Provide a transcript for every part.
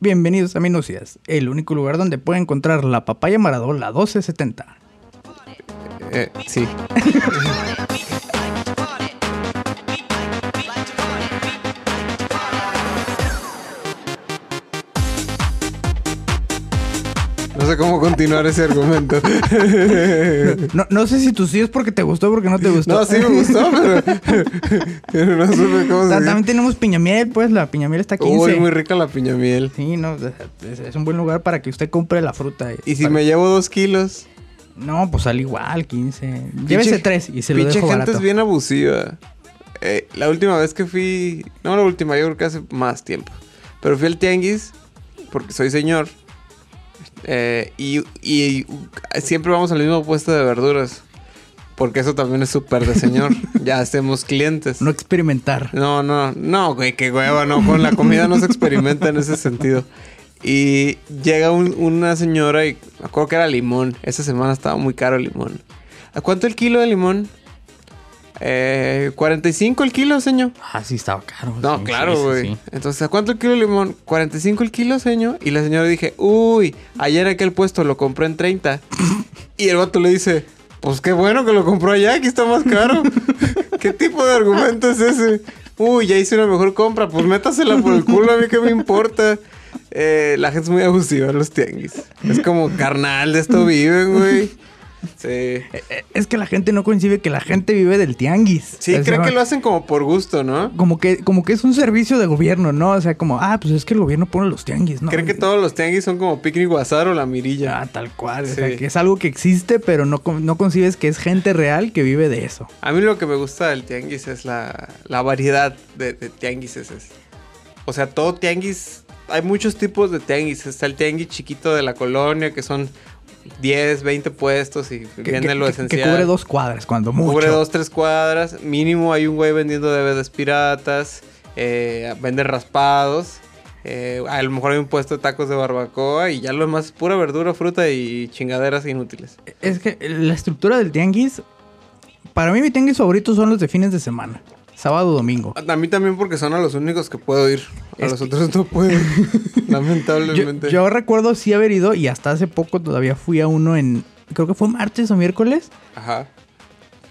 Bienvenidos a Minucias, el único lugar donde puede encontrar la papaya Maradol, la 1270. Eh, sí. No sé cómo continuar ese argumento. No, no sé si tú sí es porque te gustó o porque no te gustó. No, sí me gustó, pero, pero no supe cómo seguir. También tenemos piñamiel, pues la piñamiel está 15. Uy, muy rica la piña miel. Sí, no, es, es un buen lugar para que usted compre la fruta. Y si me llevo dos kilos. No, pues al igual, 15. Llévese Pinche- tres y se lo pinche dejo gente barato. es bien abusiva. Eh, la última vez que fui, no la última, yo creo que hace más tiempo. Pero fui al tianguis porque soy señor. Eh, y, y siempre vamos al mismo puesto de verduras. Porque eso también es súper de señor. ya hacemos clientes. No experimentar. No, no, no, güey, qué hueva, no. Con la comida no se experimenta en ese sentido. Y llega un- una señora y me acuerdo que era limón. Esa semana estaba muy caro el limón. ¿A cuánto el kilo de limón? Eh, 45 el kilo, señor. Ah, sí, estaba caro. No, sí, claro, sí, güey. sí. Entonces, ¿a cuánto el kilo de limón? 45 el kilo, señor. Y la señora dije, uy, ayer aquel puesto lo compré en 30. y el vato le dice, pues qué bueno que lo compró allá, aquí está más caro. ¿Qué tipo de argumento es ese? Uy, ya hice una mejor compra, pues métasela por el culo, a mí qué me importa. Eh, la gente es muy abusiva en los tianguis. Es como carnal, de esto viven, güey. Sí. Eh, eh, Es que la gente no coincide que la gente vive del tianguis. Sí, O creo que lo hacen como por gusto, ¿no? Como que, como que es un servicio de gobierno, ¿no? O sea, como, ah, pues es que el gobierno pone los tianguis, ¿no? Creen que todos los tianguis son como picnic guasar o la mirilla. Ah, tal cual. O Sí. sea, que es algo que existe, pero no, no concibes que es gente real que vive de eso. A mí lo que me gusta del tianguis es la, la variedad de, de tianguises. O sea, todo tianguis, hay muchos tipos de tianguis. Está el tianguis chiquito de la colonia, que son 10, 20 puestos y Que, viene que- lo esencial. que cubre dos cuadras, cuando mucho. Cubre dos, tres cuadras. Mínimo hay un güey vendiendo DVDs piratas. eh, vende raspados. eh, a lo mejor hay un puesto de tacos de barbacoa. Y ya lo demás es pura verdura, fruta y chingaderas inútiles. Es que la estructura del tianguis, para mí mi tianguis favorito son los de fines de semana. Sábado, domingo. A mí también porque son a los únicos que puedo ir. A Es los que- otros no puedo. Lamentablemente. yo recuerdo sí haber ido y hasta hace poco todavía fui a uno en, creo que fue martes o miércoles. Ajá.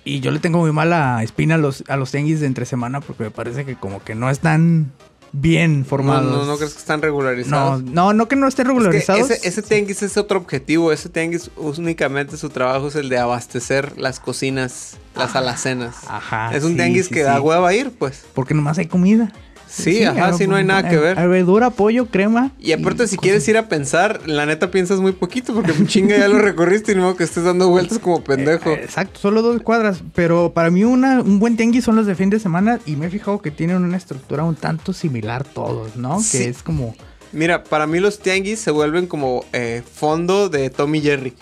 Y yo le tengo muy mala espina a los, a los tianguis de entre semana porque me parece que como que no están bien No, formados. no, no crees que están No, regularizados. no, no que no estén Es que regularizados. ese, ese tianguis es otro objetivo. Ese tianguis únicamente su trabajo es el de abastecer las cocinas, las alacenas. Ajá. es un sí, tianguis sí, que sí. da hueva ir, pues. Porque nomás hay comida. Sí, ajá, sí, no hay nada que ver. Hay verdura, pollo, crema. Y aparte, si cosas. quieres ir a pensar, la neta piensas muy poquito porque chinga ya lo recorriste y no que estés dando vueltas como pendejo. Eh, exacto, solo dos cuadras. Pero para mí una, un buen tianguis son los de fin de semana y me he fijado que tienen una estructura un tanto similar todos, ¿no? Sí. Que es como... Mira, para mí los tianguis se vuelven como eh, fondo de Tommy Jerry.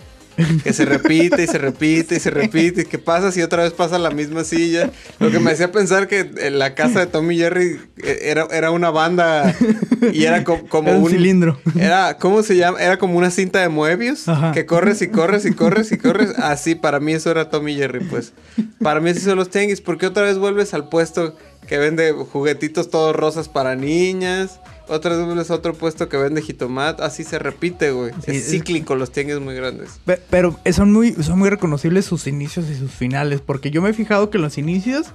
Que se repite y se repite y se repite. Y que pasas y otra vez pasa la misma silla. Lo que me hacía pensar que en la casa de Tommy Jerry eh, era, era una banda y era co- como Era un un. cilindro. Era, ¿cómo se llama? Era como una cinta de Moebius. Ajá. Que corres y corres y corres y corres. Así, para mí eso era Tommy Jerry, pues. Para mí así son los tianguis. Porque otra vez vuelves al puesto que vende juguetitos todos rosas para niñas. Otra vez vuelves a otro puesto que vende jitomate. Así se repite, güey. Sí, es es- cíclico los tianguis muy grandes. Pe- Pero son muy, son muy reconocibles sus inicios y sus finales. Porque yo me he fijado que los inicios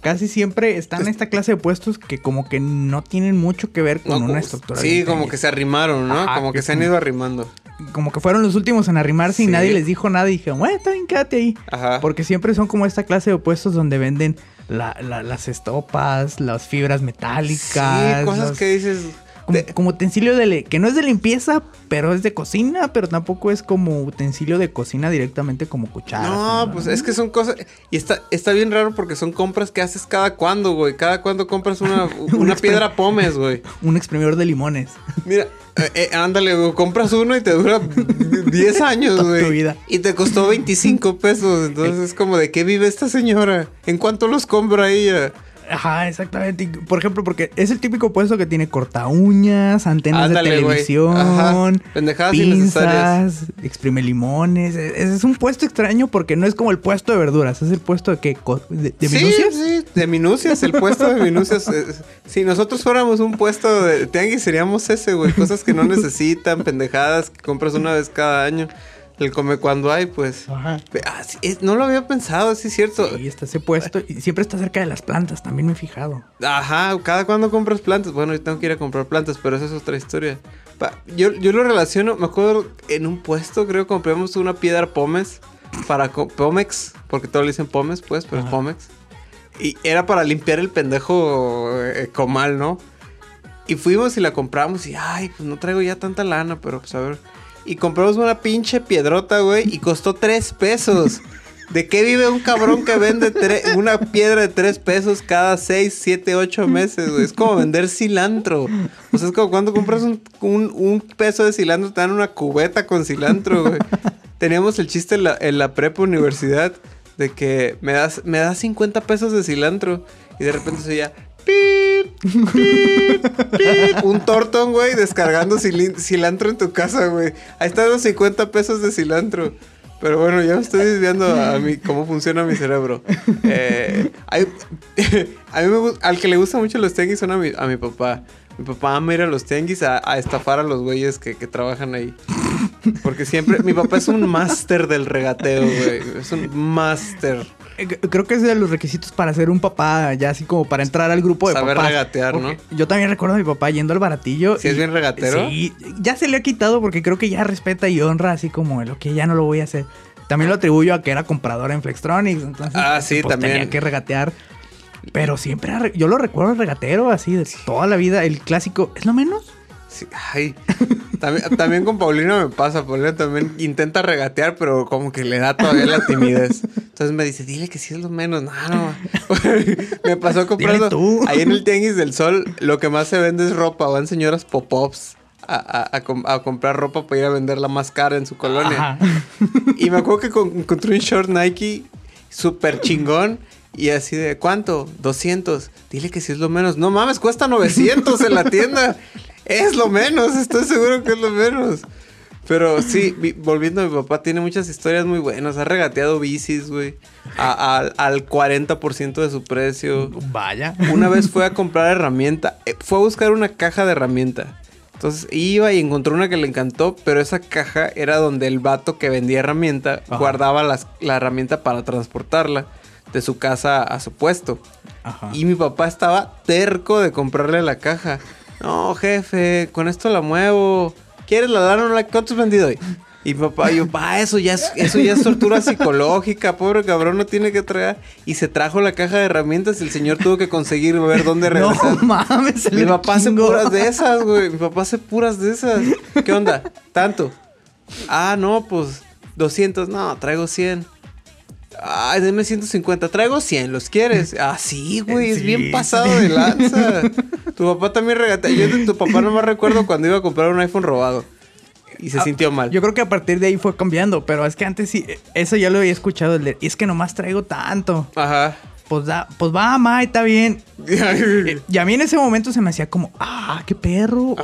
casi siempre están en esta clase de puestos que como que no tienen mucho que ver con No, una estructura. Sí, como que se arrimaron, ¿no? Ajá, como que que se han es ido arrimando. Como que fueron los últimos en arrimarse y Sí. nadie les dijo nada y dijeron, bueno, está bien, quédate ahí. Ajá. Porque siempre son como esta clase de puestos donde venden la- la- las estopas, las fibras metálicas. Sí, cosas los- que dices. Como, utensilio de... que no es de limpieza, pero es de cocina, pero tampoco es como utensilio de cocina directamente como cuchara. No, pues es que son cosas. Y está, está bien raro porque son compras que haces cada cuando, güey. Cada cuando compras una, una piedra pómez, güey. Un exprimidor de limones. Mira, eh, eh, ándale, güey. Compras uno y te dura 10 años, güey. vida. Y te costó 25 pesos. Entonces es como de qué vive esta señora. ¿En cuánto los compra ella? Ajá, exactamente. Por ejemplo, porque es el típico puesto que tiene corta uñas, antenas Ándale, de televisión, Ajá. Pendejadas pinzas, exprime limones. Es, es un puesto extraño porque no es como el puesto de verduras, es el puesto de qué? Co- ¿De, de sí, minucias? sí, de minucias, el puesto de minucias. eh, si nosotros fuéramos un puesto de tianguis, seríamos ese, güey. Cosas que no necesitan, pendejadas que compras una vez cada año. El come cuando hay, pues. Ajá. Ah, sí, es- no lo había pensado, sí es cierto. Y está ese puesto y siempre está cerca de las plantas, también me he fijado. Ajá, cada cuando compras plantas. Bueno, yo tengo que ir a comprar plantas, pero esa es otra historia. Pa- yo, yo lo relaciono, me acuerdo en un puesto, creo que compramos una piedra pómez para Pómex, porque todos le dicen pómez, pues, pero es Ajá. Pómex. Y era para limpiar el pendejo eh, comal, ¿no? Y fuimos y la compramos y, ay, pues no traigo ya tanta lana, pero pues a ver. Y compramos una pinche piedrota, güey, y costó tres pesos. ¿De qué vive un cabrón que vende una piedra de tres pesos cada seis, siete, ocho meses, güey? Es como vender cilantro. O sea, es como cuando compras un, un- peso de cilantro, te dan una cubeta con cilantro, güey. Teníamos el chiste en la, en prepa universidad de que me das, me das 50 pesos de cilantro y de repente se oía pip, un tortón, güey, descargando cilantro en tu casa, güey. Ahí están los 50 pesos de cilantro. Pero bueno, ya me estoy desviando a mí cómo funciona mi cerebro. Eh, a mí me al que le gusta mucho los tianguis son a mi, a mi papá. Mi papá ama ir a los tianguis a, a estafar a los güeyes que, que trabajan ahí. Porque siempre, mi papá es un máster del regateo, güey. Es un máster. Eh, Creo que es de los requisitos para ser un papá, ya así como para entrar al grupo de Saber papás. regatear, ¿no? Porque Yo también recuerdo a mi papá yendo al baratillo. ¿Sí es bien regatero? Sí, ya se le ha quitado porque creo que ya respeta y honra así como lo que ya no lo voy a hacer. También lo atribuyo a que era comprador en Flextronics, entonces Ah, sí, pues, también. tenía que regatear. Pero siempre, yo lo recuerdo regatero así de toda la vida, el clásico, ¿es lo menos? Sí, ay. También, también con Paulina me pasa. Paulina también intenta regatear, pero como que le da todavía la timidez. Entonces me dice, dile que sí es lo menos. No, no. me pasó comprando. tú. Ahí en el Tianguis del Sol, lo que más se vende es ropa. Van señoras pop-ups a, a- a com- a comprar ropa para ir a venderla más cara en su colonia. Ajá. Y me acuerdo que con- encontré un short Nike súper chingón. Y así de, ¿cuánto? 200. Dile que si es lo menos. No mames, cuesta 900 en la tienda. Es lo menos, estoy seguro que es lo menos. Pero sí, mi- volviendo a mi papá, tiene muchas historias muy buenas. Ha regateado bicis, güey. al 40% de su precio. Vaya. Una vez fue a comprar herramienta. eh, Fue a buscar una caja de herramienta. Entonces iba y encontró una que le encantó, pero esa caja era donde el vato que vendía herramienta Ajá. guardaba las- la herramienta para transportarla de su casa a su puesto. Ajá. Y mi papá estaba terco de comprarle la caja. No, jefe, con esto la muevo. ¿Quieres la lana o no la? ¿Cuánto has vendido hoy? Y papá, yo, pa, eso ya es, eso ya es tortura psicológica, pobre cabrón, no tiene que traer. Y se trajo la caja de herramientas y el señor tuvo que conseguir ver dónde No regresar. mames, se Mi papá hace puras de esas, güey. Mi papá hace puras de esas. ¿Qué onda? ¿Tanto? Ah, no, pues 200. No, traigo 100. Ay, deme 150. Traigo 100. ¿Los quieres? Ah, sí, güey. Es Sí, bien pasado de lanza. Tu papá también regatea. Yo de tu papá no me recuerdo cuando iba a comprar un iPhone robado. Y se Ah, sintió mal. Yo creo que a partir de ahí fue cambiando, pero es que antes sí, eso ya lo había escuchado. El de, es que nomás traigo tanto. Ajá. Pues, da, pues va, ma, está bien. Eh, Y a mí en ese momento se me hacía como, ah, qué perro,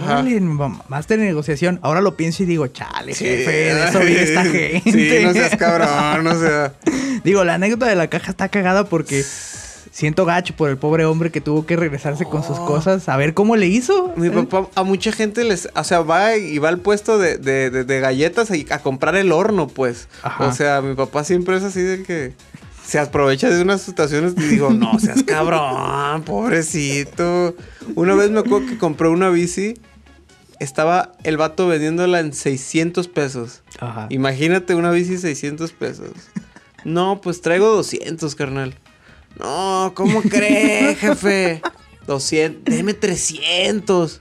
ma- máster en negociación. Ahora lo pienso y digo, chale, Sí. jefe, de eso vive esta gente. Sí, no seas cabrón, o sea. Digo, la anécdota de la caja está cagada porque siento gacho por el pobre hombre que tuvo que regresarse con sus Oh. cosas, a ver cómo le hizo. Mi ¿Eh? papá, a mucha gente les, o sea, va y va al puesto de, de- de- de galletas a comprar el horno, pues. Ajá. O sea, mi papá siempre es así de que se aprovecha de unas situaciones y digo, no seas cabrón, pobrecito. Una vez me acuerdo que compré una bici, estaba el vato vendiéndola en 600 pesos. Ajá. Imagínate una bici 600 pesos. No, pues traigo 200, carnal. No, ¿cómo cree, jefe? 200, deme 300.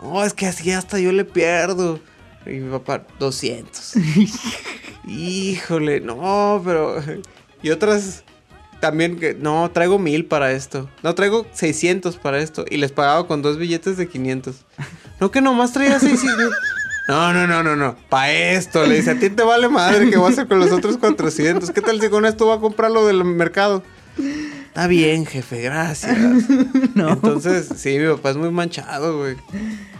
No, es que así hasta yo le pierdo. Y mi papá, 200. Híjole, no, pero... Y otras también que, no, traigo mil para esto. No, traigo 600 para esto. Y les pagaba con dos billetes de 500. No, que nomás traía 600. No, no, no, no, no. Pa' esto. Le dice, a ti te vale madre que voy a hacer con los otros 400. ¿Qué tal si con esto va a comprar lo del mercado? Está bien, jefe, gracias. No. Entonces, sí, mi papá es muy manchado, güey.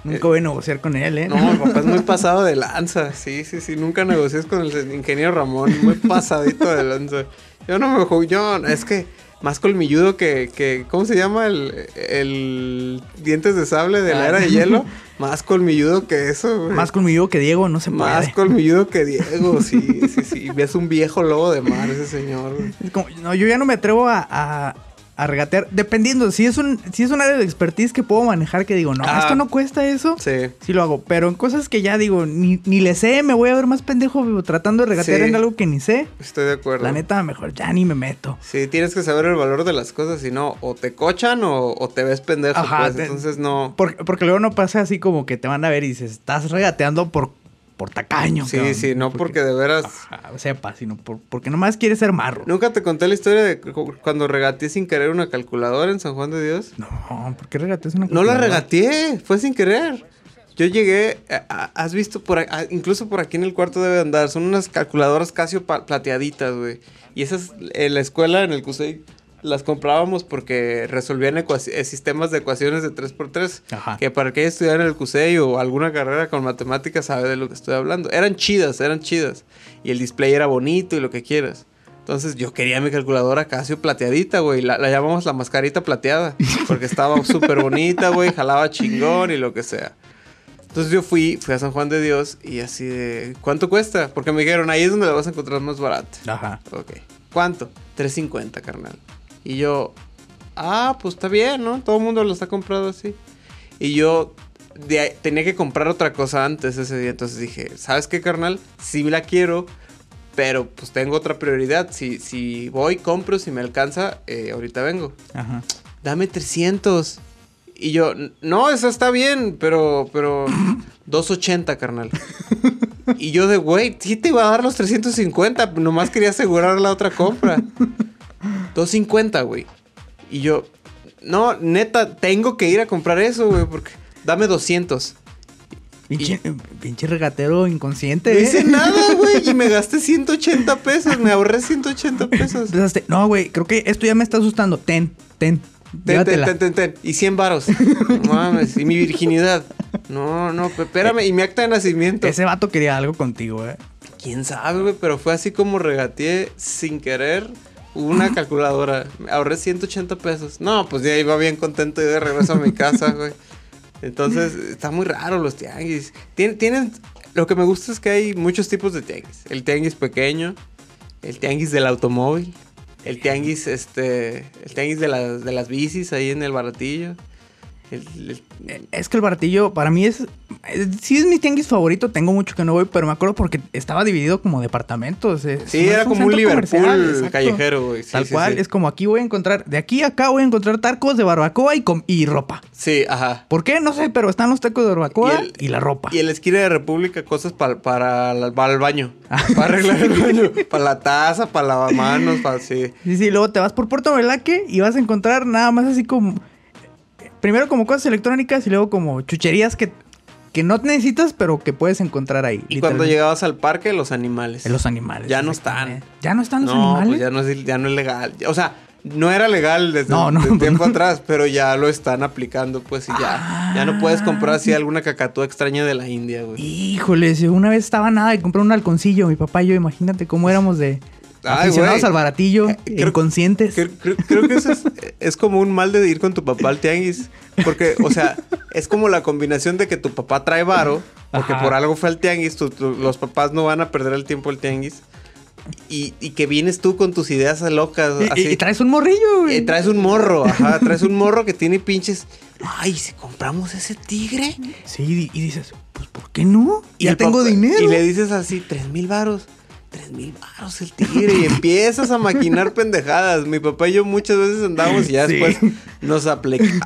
Nunca voy a negociar con él, ¿eh? No, mi papá es muy pasado de lanza. Sí, sí, sí. Nunca negocias con el ingeniero Ramón. Muy pasadito de lanza. Yo no me juego. Yo, es que más colmilludo que, que. ¿Cómo se llama? El, el dientes de sable de la Ah. era de hielo. Más colmilludo que eso, güey. Más conmigo que Diego, no se Más puede. colmilludo que Diego, sí, sí, sí. Ves un viejo lobo de mar ese señor. Es como- no, yo ya no me atrevo a, a, a regatear. Dependiendo, si es un si es un área de expertise que puedo manejar, que digo, no, Ah. esto no cuesta eso. Sí. Sí lo hago, pero en cosas que ya digo, ni, ni le sé, me voy a ver más pendejo vivo, tratando de regatear Sí. en algo que ni sé. Estoy de acuerdo. La neta, mejor ya ni me meto. Sí, tienes que saber el valor de las cosas, si no, o te cochan o, o te ves pendejo, Ajá, pues. te- Entonces no. Porque, porque luego no pasa así como que te van a ver y dices, estás regateando por, por tacaño. Sí, cabrón". sí, no porque de veras. Ajá, sepa, sino por- porque nomás quieres ser marro. Nunca te conté la historia de cu- cuando regateé sin querer una calculadora en San Juan de Dios. No, ¿por qué regateas una No la calculadora? regateé, fue sin querer. Yo llegué, a- has visto por incluso por aquí en el cuarto debe andar, son unas calculadoras Casio pa- plateaditas, güey. Y esas en la escuela, en el CUSEI, las comprábamos porque resolvían eh, sistemas de ecuaciones de 3x3. Ajá. Que para que estudiar en el CUSEI o alguna carrera con matemáticas sabe de lo que estoy hablando. Eran chidas, eran chidas. Y el display era bonito y lo que quieras. Entonces yo quería mi calculadora Casio plateadita, güey. La, la llamamos la mascarita plateada. Porque estaba súper bonita, güey. Jalaba chingón y lo que sea. Entonces yo fui, fui a San Juan de Dios y así de... ¿Cuánto cuesta? Porque me dijeron, ahí es donde la vas a encontrar más barata. Ajá. Ok. ¿Cuánto? 3.50, carnal. Y yo, ah, pues está bien, ¿no? Todo el mundo los ha comprado así. Y yo de tenía que comprar otra cosa antes ese día. Entonces dije, ¿sabes qué, carnal? Sí la quiero, pero pues tengo otra prioridad. Si, si voy, compro, si me alcanza, eh, ahorita vengo. Ajá. Dame 300. Y yo, no, eso está bien, pero, pero, 280, carnal. Y yo de, güey, sí te iba a dar los 350, nomás quería asegurar la otra compra. 250, güey. Y yo, no, neta, tengo que ir a comprar eso, güey, porque dame 200. Pinche, pinche regatero inconsciente. No ¿eh? hice nada, güey, y me gasté 180 pesos, me ahorré 180 pesos. No, güey, creo que esto ya me está asustando. Ten, ten. Ten, ten, ten, ten, ten. Y 100 varos. No mames. Y mi virginidad. No, no, espérame. Y mi acta de nacimiento. Ese vato quería algo contigo, eh. Quién sabe, güey. Pero fue así como regateé sin querer una calculadora. Ahorré 180 pesos. No, pues ya iba bien contento y de regreso a mi casa, güey. Entonces, está muy raro los tianguis. Tien- tienen. Lo que me gusta es que hay muchos tipos de tianguis. El tianguis pequeño, el tianguis del automóvil, el tianguis, este. El tianguis de las, de las bicis ahí en el baratillo. El- el- Eh, Es que el baratillo para mí es, es- Sí es mi tianguis favorito. Tengo mucho que no voy, pero me acuerdo porque estaba dividido como departamentos. eh, sí, era como un Liverpool callejero, güey. Sí, Tal sí, cual. sí. Es como aquí voy a encontrar... De aquí a acá voy a encontrar tacos de barbacoa y, com- y ropa. Sí, ajá. ¿Por qué? No sé, pero están los tacos de barbacoa y, la ropa. Y en la esquina de República, cosas pa- para, la- para el baño. Para arreglar el baño. para la taza, para lavamanos, para sí. Sí, sí, luego te vas por Puerto Velaque y vas a encontrar nada más así como. Primero como cosas electrónicas y luego como chucherías que, que no necesitas, pero que puedes encontrar ahí. Y cuando llegabas al parque, los animales. Los animales. Ya no están. ¿Ya no están los no, animales? pues ya no, es, ya no es legal. O sea, no era legal desde, No, no, desde pues tiempo no. atrás, pero ya lo están aplicando, pues, y ya. Ya no puedes comprar así alguna cacatúa extraña de la India, güey. Híjole, si una vez estaba nada de comprar un halconcillo, mi papá y yo, imagínate cómo éramos de Ay, aficionados al baratillo, Eh, creo- inconscientes. Creo, creo- creo que eso es, es como un mal de ir con tu papá al tianguis. Porque, o sea, es como la combinación de que tu papá trae varo, porque Ajá. por algo fue al tianguis, tu- tu- los papás no van a perder el tiempo al tianguis. Y, y que vienes tú con tus ideas locas. Y- y, así. y traes un morrillo, güey. Eh, traes un morro, ajá, traes un morro que tiene pinches. Ay, si compramos ese tigre. Sí, y dices, pues ¿por qué no? Y ya tengo papá- dinero. Y le dices así, tres mil varos. Tres mil varos el tigre. Y empiezas a maquinar pendejadas. Mi papá y yo muchas veces andábamos y ya Sí. después nos aplicamos.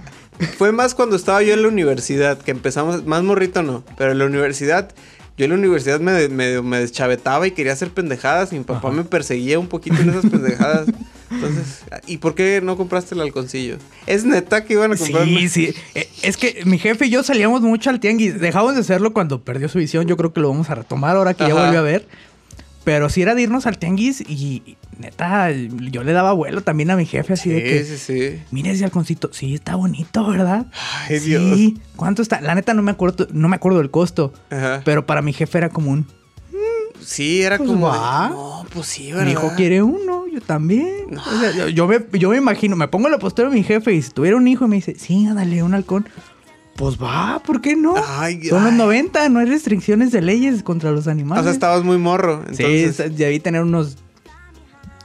Fue más cuando estaba yo en la universidad, que empezamos, más morrito no, pero en la universidad, yo en la universidad me, me, me deschavetaba y quería hacer pendejadas y mi papá Ajá. me perseguía un poquito en esas pendejadas. Entonces, ¿y por qué no compraste el halconcillo? ¿Es neta que iban a comprar? Sí, sí. Eh, Es que mi jefe y yo salíamos mucho al tianguis. Dejamos de hacerlo cuando perdió su visión. Yo creo que lo vamos a retomar ahora que ya volvió a ver. Pero sí era de irnos al tianguis y, neta, yo le daba vuelo también a mi jefe así de que... Sí, sí, sí. Mire ese halconcito, sí, está bonito, ¿verdad? Ay, sí. Dios. ¿Cuánto está? La neta no me acuerdo, no me acuerdo del costo. Ajá. Pero para mi jefe era como un... Sí, era Pues como. de, va. no, pues sí, ¿verdad? Mi hijo quiere uno, yo también. O sea, yo, yo me, yo me imagino, me pongo en la postura de mi jefe y si tuviera un hijo y me dice, sí, dale un halcón. Pues va, ¿por qué no? Ay, Son los ay. 90, no hay restricciones de leyes contra los animales. O sea, estabas muy morro. Entonces. Sí, debí tener unos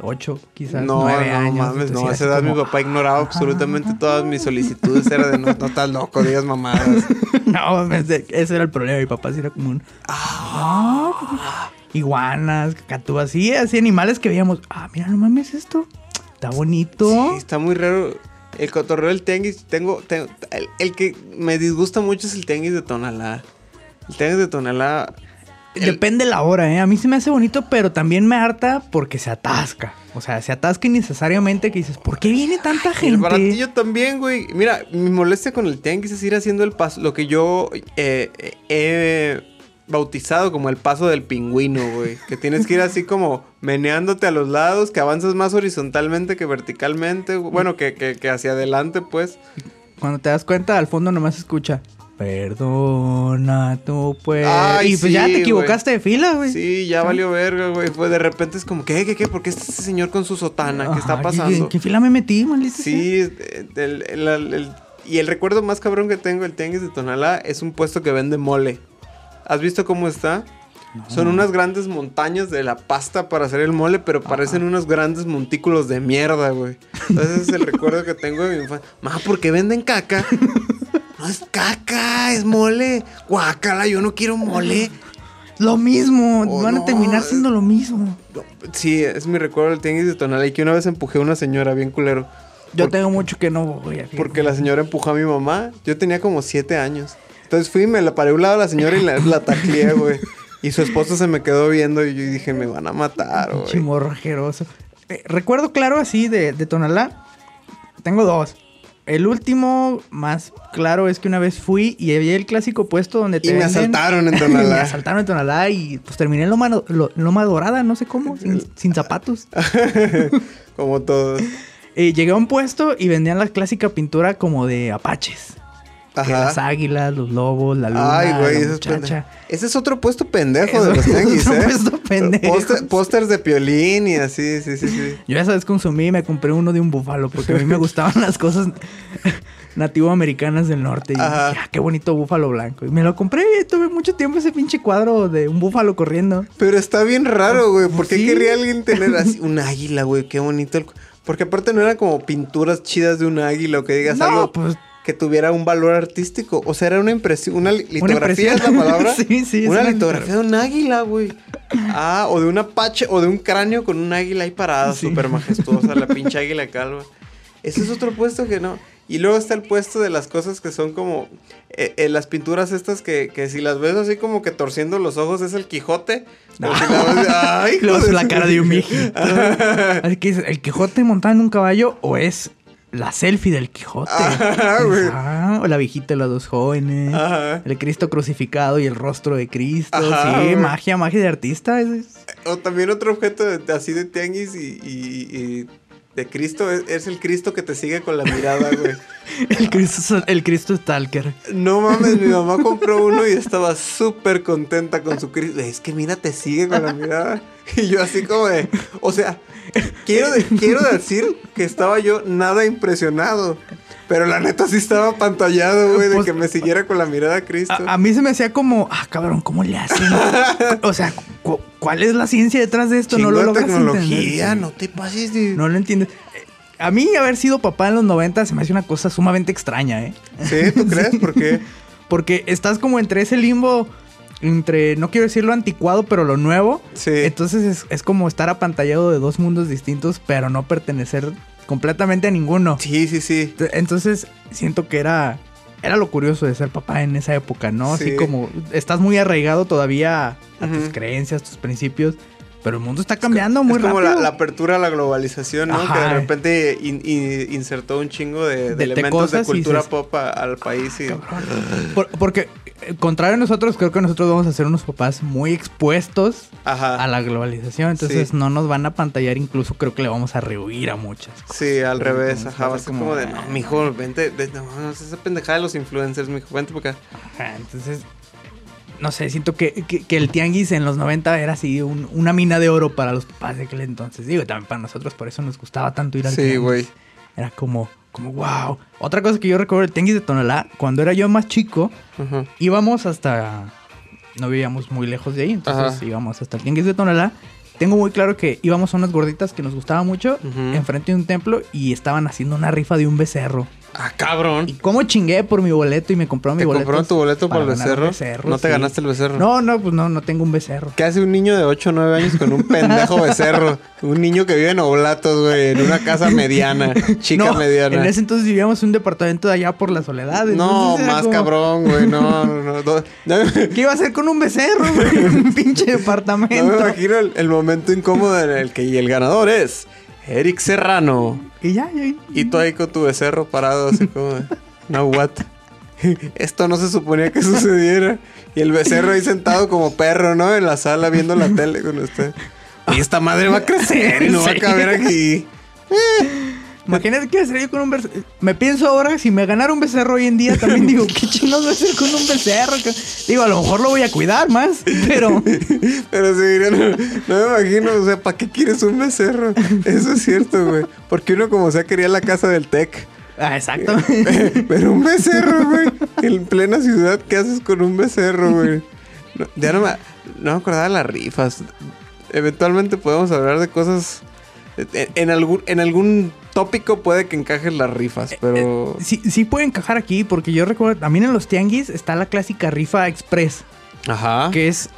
8, quizás No, 9 no años. mames, Entonces, no. A así esa edad como, mi papá ignoraba ah, absolutamente ah, todas mis solicitudes. Era de no, no estás loco, digas mamadas. no, ese ese era el problema. Mi papá sí era como un. Ah, iguanas, cacatúas, sí, así animales que veíamos. Ah, mira, no mames esto. Está bonito. Sí, está muy raro. El cotorreo del tianguis, tengo, tengo- el, el que me disgusta mucho es el tianguis de Tonalá. El tianguis de Tonalá. el- Depende la hora, ¿eh? A mí se me hace bonito, pero también me harta porque se atasca. O sea, se atasca innecesariamente que dices, ¿por qué viene tanta El gente? baratillo también, güey. Mira, mi molestia con el tianguis es ir haciendo el paso, lo que yo eh, eh, he bautizado como el paso del pingüino, güey. Que tienes que ir así como meneándote a los lados, que avanzas más horizontalmente que verticalmente. Bueno, que, que- que hacia adelante, pues. Cuando te das cuenta, al fondo nomás escucha, perdona tú pues. Ay, y pues ya te equivocaste de fila, güey. Sí, ya valió verga, güey. Fue de repente es como, ¿qué, qué, qué? ¿Por qué está ese señor con su sotana? ¿Qué está pasando? ¿En qué fila me metí, maldita? Sí, el- el- el- el- y el recuerdo más cabrón que tengo del tianguis de Tonalá es un puesto que vende mole. ¿Has visto cómo está? Son unas grandes montañas de la pasta para hacer el mole, pero parecen unos grandes montículos de mierda, güey. Entonces ese es el recuerdo que tengo de mi infancia. Ma, ¿por qué venden caca? No es caca, es mole. Guácala, yo no quiero mole. Lo mismo, Oh, van a terminar es- siendo lo mismo. Sí, es mi recuerdo del tianguis de Tonalá y que una vez empujé a una señora bien culero. Yo tengo mucho que no voy a Porque la señora empujó a mi mamá. Yo tenía como siete años. Entonces fui, me la paré a un lado a la señora y la, la tacleé, güey. Y su esposo se me quedó viendo y yo dije, me van a matar, güey. Chimorro asqueroso. Eh, recuerdo claro así de, de Tonalá. Tengo dos. El último más claro es que una vez fui y había el clásico puesto donde te Y me venden- asaltaron en me Tonalá. asaltaron en Tonalá y pues terminé en Loma, Lo- Loma Dorada, no sé cómo, sin, sin zapatos. Como todos. Eh, llegué a un puesto y vendían la clásica pintura como de apaches. Que las Ajá. águilas, los lobos, la luna, Ay, güey, la ese es muchacha. pendejo. Ese es otro puesto pendejo Eso de los es tianguis, otro ¿eh? puesto pendejo. Póster- Pósters de piolín y así, sí, sí, sí. Yo esa vez consumí y me compré uno de un búfalo porque a mí me gustaban las cosas nativoamericanas del norte. Y Ajá. dije, ah, qué bonito búfalo blanco. Y me lo compré y tuve mucho tiempo ese pinche cuadro de un búfalo corriendo. Pero está bien raro, güey. ¿Por qué Sí. querría alguien tener así un águila, güey? Qué bonito. el Porque aparte no eran como pinturas chidas de un águila o que digas No, algo pues- que tuviera un valor artístico. O sea, era una impresión, una li- Una litografía impresión. es la palabra. Sí, sí, Una una litografía de un águila, güey. Ah, o de un apache o de un cráneo con un águila ahí parada, Sí. súper majestuosa, la pinche águila calva. Ese es otro puesto que no. Y luego está el puesto de las cosas que son como eh, eh, las pinturas estas que, que si las ves así como que torciendo los ojos es el Quijote. Pero si la ves, ay, la cara de un viejito. ¿el Quijote montado en un caballo o es la selfie del Quijote? Ajá, güey. Ah, o la viejita de los dos jóvenes. Ajá. El Cristo crucificado y el rostro de Cristo. Ajá, sí, magia, magia de artista. es- es- O también otro objeto de- así de tianguis y, y- y de Cristo es, es el Cristo que te sigue con la mirada, güey. El Cristo, el Cristo Stalker. No mames, mi mamá compró uno y estaba súper contenta con su Cristo. Es que mira, te sigue con la mirada. Y yo así como de... O sea, quiero, de- quiero decir que estaba yo nada impresionado. Pero la neta sí estaba pantallado, güey, de Pues- que me siguiera con la mirada a Cristo. A, a mí se me hacía como, ah, cabrón, ¿cómo le hacen? o sea, cu- ¿cuál es la ciencia detrás de esto? Chingo no lo logras tecnología, entender. no te pases de... No lo entiendes. Eh, A mí haber sido papá en los 90 se me hace una cosa sumamente extraña, ¿eh? ¿Sí? ¿Tú crees? ¿Por qué? Porque estás como entre ese limbo, entre, no quiero decir lo anticuado, pero lo nuevo. Sí. Entonces es, es como estar apantallado de dos mundos distintos, pero no pertenecer completamente a ninguno. Sí, sí, sí. Entonces siento que era, era lo curioso de ser papá en esa época, ¿no? Así Sí. como estás muy arraigado todavía a tus creencias, tus principios, Pero el mundo está cambiando muy es como rápido. La, la apertura a la globalización, ¿no? Ajá. Que de repente in- in- insertó un chingo de, de De- de elementos de cosas cultura pop a- al país. Y... Por- porque, eh, contrario a nosotros, creo que nosotros vamos a ser unos papás muy expuestos Ajá. a la globalización. Entonces Sí. no nos van a pantallar. Incluso creo que le vamos a rehuir a muchas. Sí, al revés, ajá. Va a ser como- como de, no, mijo, vente, no, no, esa pendejada de los influencers, mijo, vente por acá. Ajá, entonces, no sé, siento que, que- que el tianguis en los 90 era así un- una mina de oro para los papás de aquel entonces. Digo, también para nosotros, por eso nos gustaba tanto ir al Sí, tianguis. güey. Era como, como, wow. Otra cosa que yo recuerdo del tianguis de Tonalá, cuando era yo más chico, íbamos hasta. No vivíamos muy lejos de ahí, entonces Ajá. íbamos hasta el tianguis de Tonalá. Tengo muy claro que íbamos a unas gorditas que nos gustaba mucho, enfrente de un templo, y estaban haciendo una rifa de un becerro. Ah, cabrón. Y cómo chingué por mi boleto y me compraron mi ¿Te boleto. compraron tu boleto por el ganar un becerro? becerro, ¿No te sí. ganaste el becerro? No, no, pues no, no tengo un becerro. ¿Qué hace un niño de 8 o 9 años con un pendejo becerro? Un niño que vive en Oblatos, güey, en una casa mediana, chica No, mediana. En ese entonces vivíamos en un departamento de allá por la soledad. No, más como, cabrón, güey, no, no, no. ¿Qué iba a hacer con un becerro, güey? un pinche no departamento. me imagino el, el momento incómodo en el que y el ganador es Eric Serrano. Y ya, ya. Y tú ahí con tu becerro parado, así como, de, no, what? Esto no se suponía que sucediera. Y el becerro ahí sentado como perro, ¿no? En la sala viendo la tele con usted. Y esta madre va a crecer y no va a Sí. caber aquí. Imagínate qué hacer yo con un becerro. Me pienso ahora, si me ganara un becerro hoy en día, también digo, ¿qué chingados voy a hacer con un becerro? Que- Digo, a lo mejor lo voy a cuidar más, pero... Pero sí, no, no me imagino, o sea, ¿para qué quieres un becerro? Eso es cierto, güey. Porque uno como sea quería la casa del tech. Ah, exactamente. Pero un becerro, güey. En plena ciudad, ¿qué haces con un becerro, güey? No, ya no me, no me acordaba de las rifas. Eventualmente podemos hablar de cosas. En, en algún, en algún tópico puede que encajen las rifas, pero. Sí, sí puede encajar aquí, porque yo recuerdo, también en los tianguis está la clásica rifa express, Ajá. que es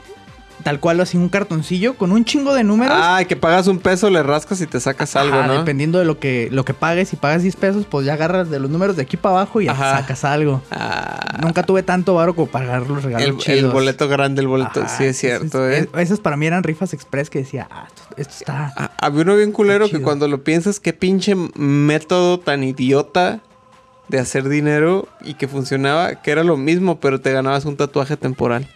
tal cual así un cartoncillo con un chingo de números. Ah, que pagas un peso, le rascas y te sacas algo, ¿no? Dependiendo de lo que, lo que pagues, si pagas 10 pesos, pues ya agarras de los números de aquí para abajo y ya sacas algo. Ah, Nunca tuve tanto varo como para agarrar los regalos el, el boleto grande, el boleto. Ajá, sí, es cierto, ¿eh? es- Esas para mí eran rifas express que decía, ah, esto, esto está... Ah, Había uno bien culero que cuando lo piensas, qué pinche método tan idiota de hacer dinero y que funcionaba, que era lo mismo, pero te ganabas un tatuaje temporal.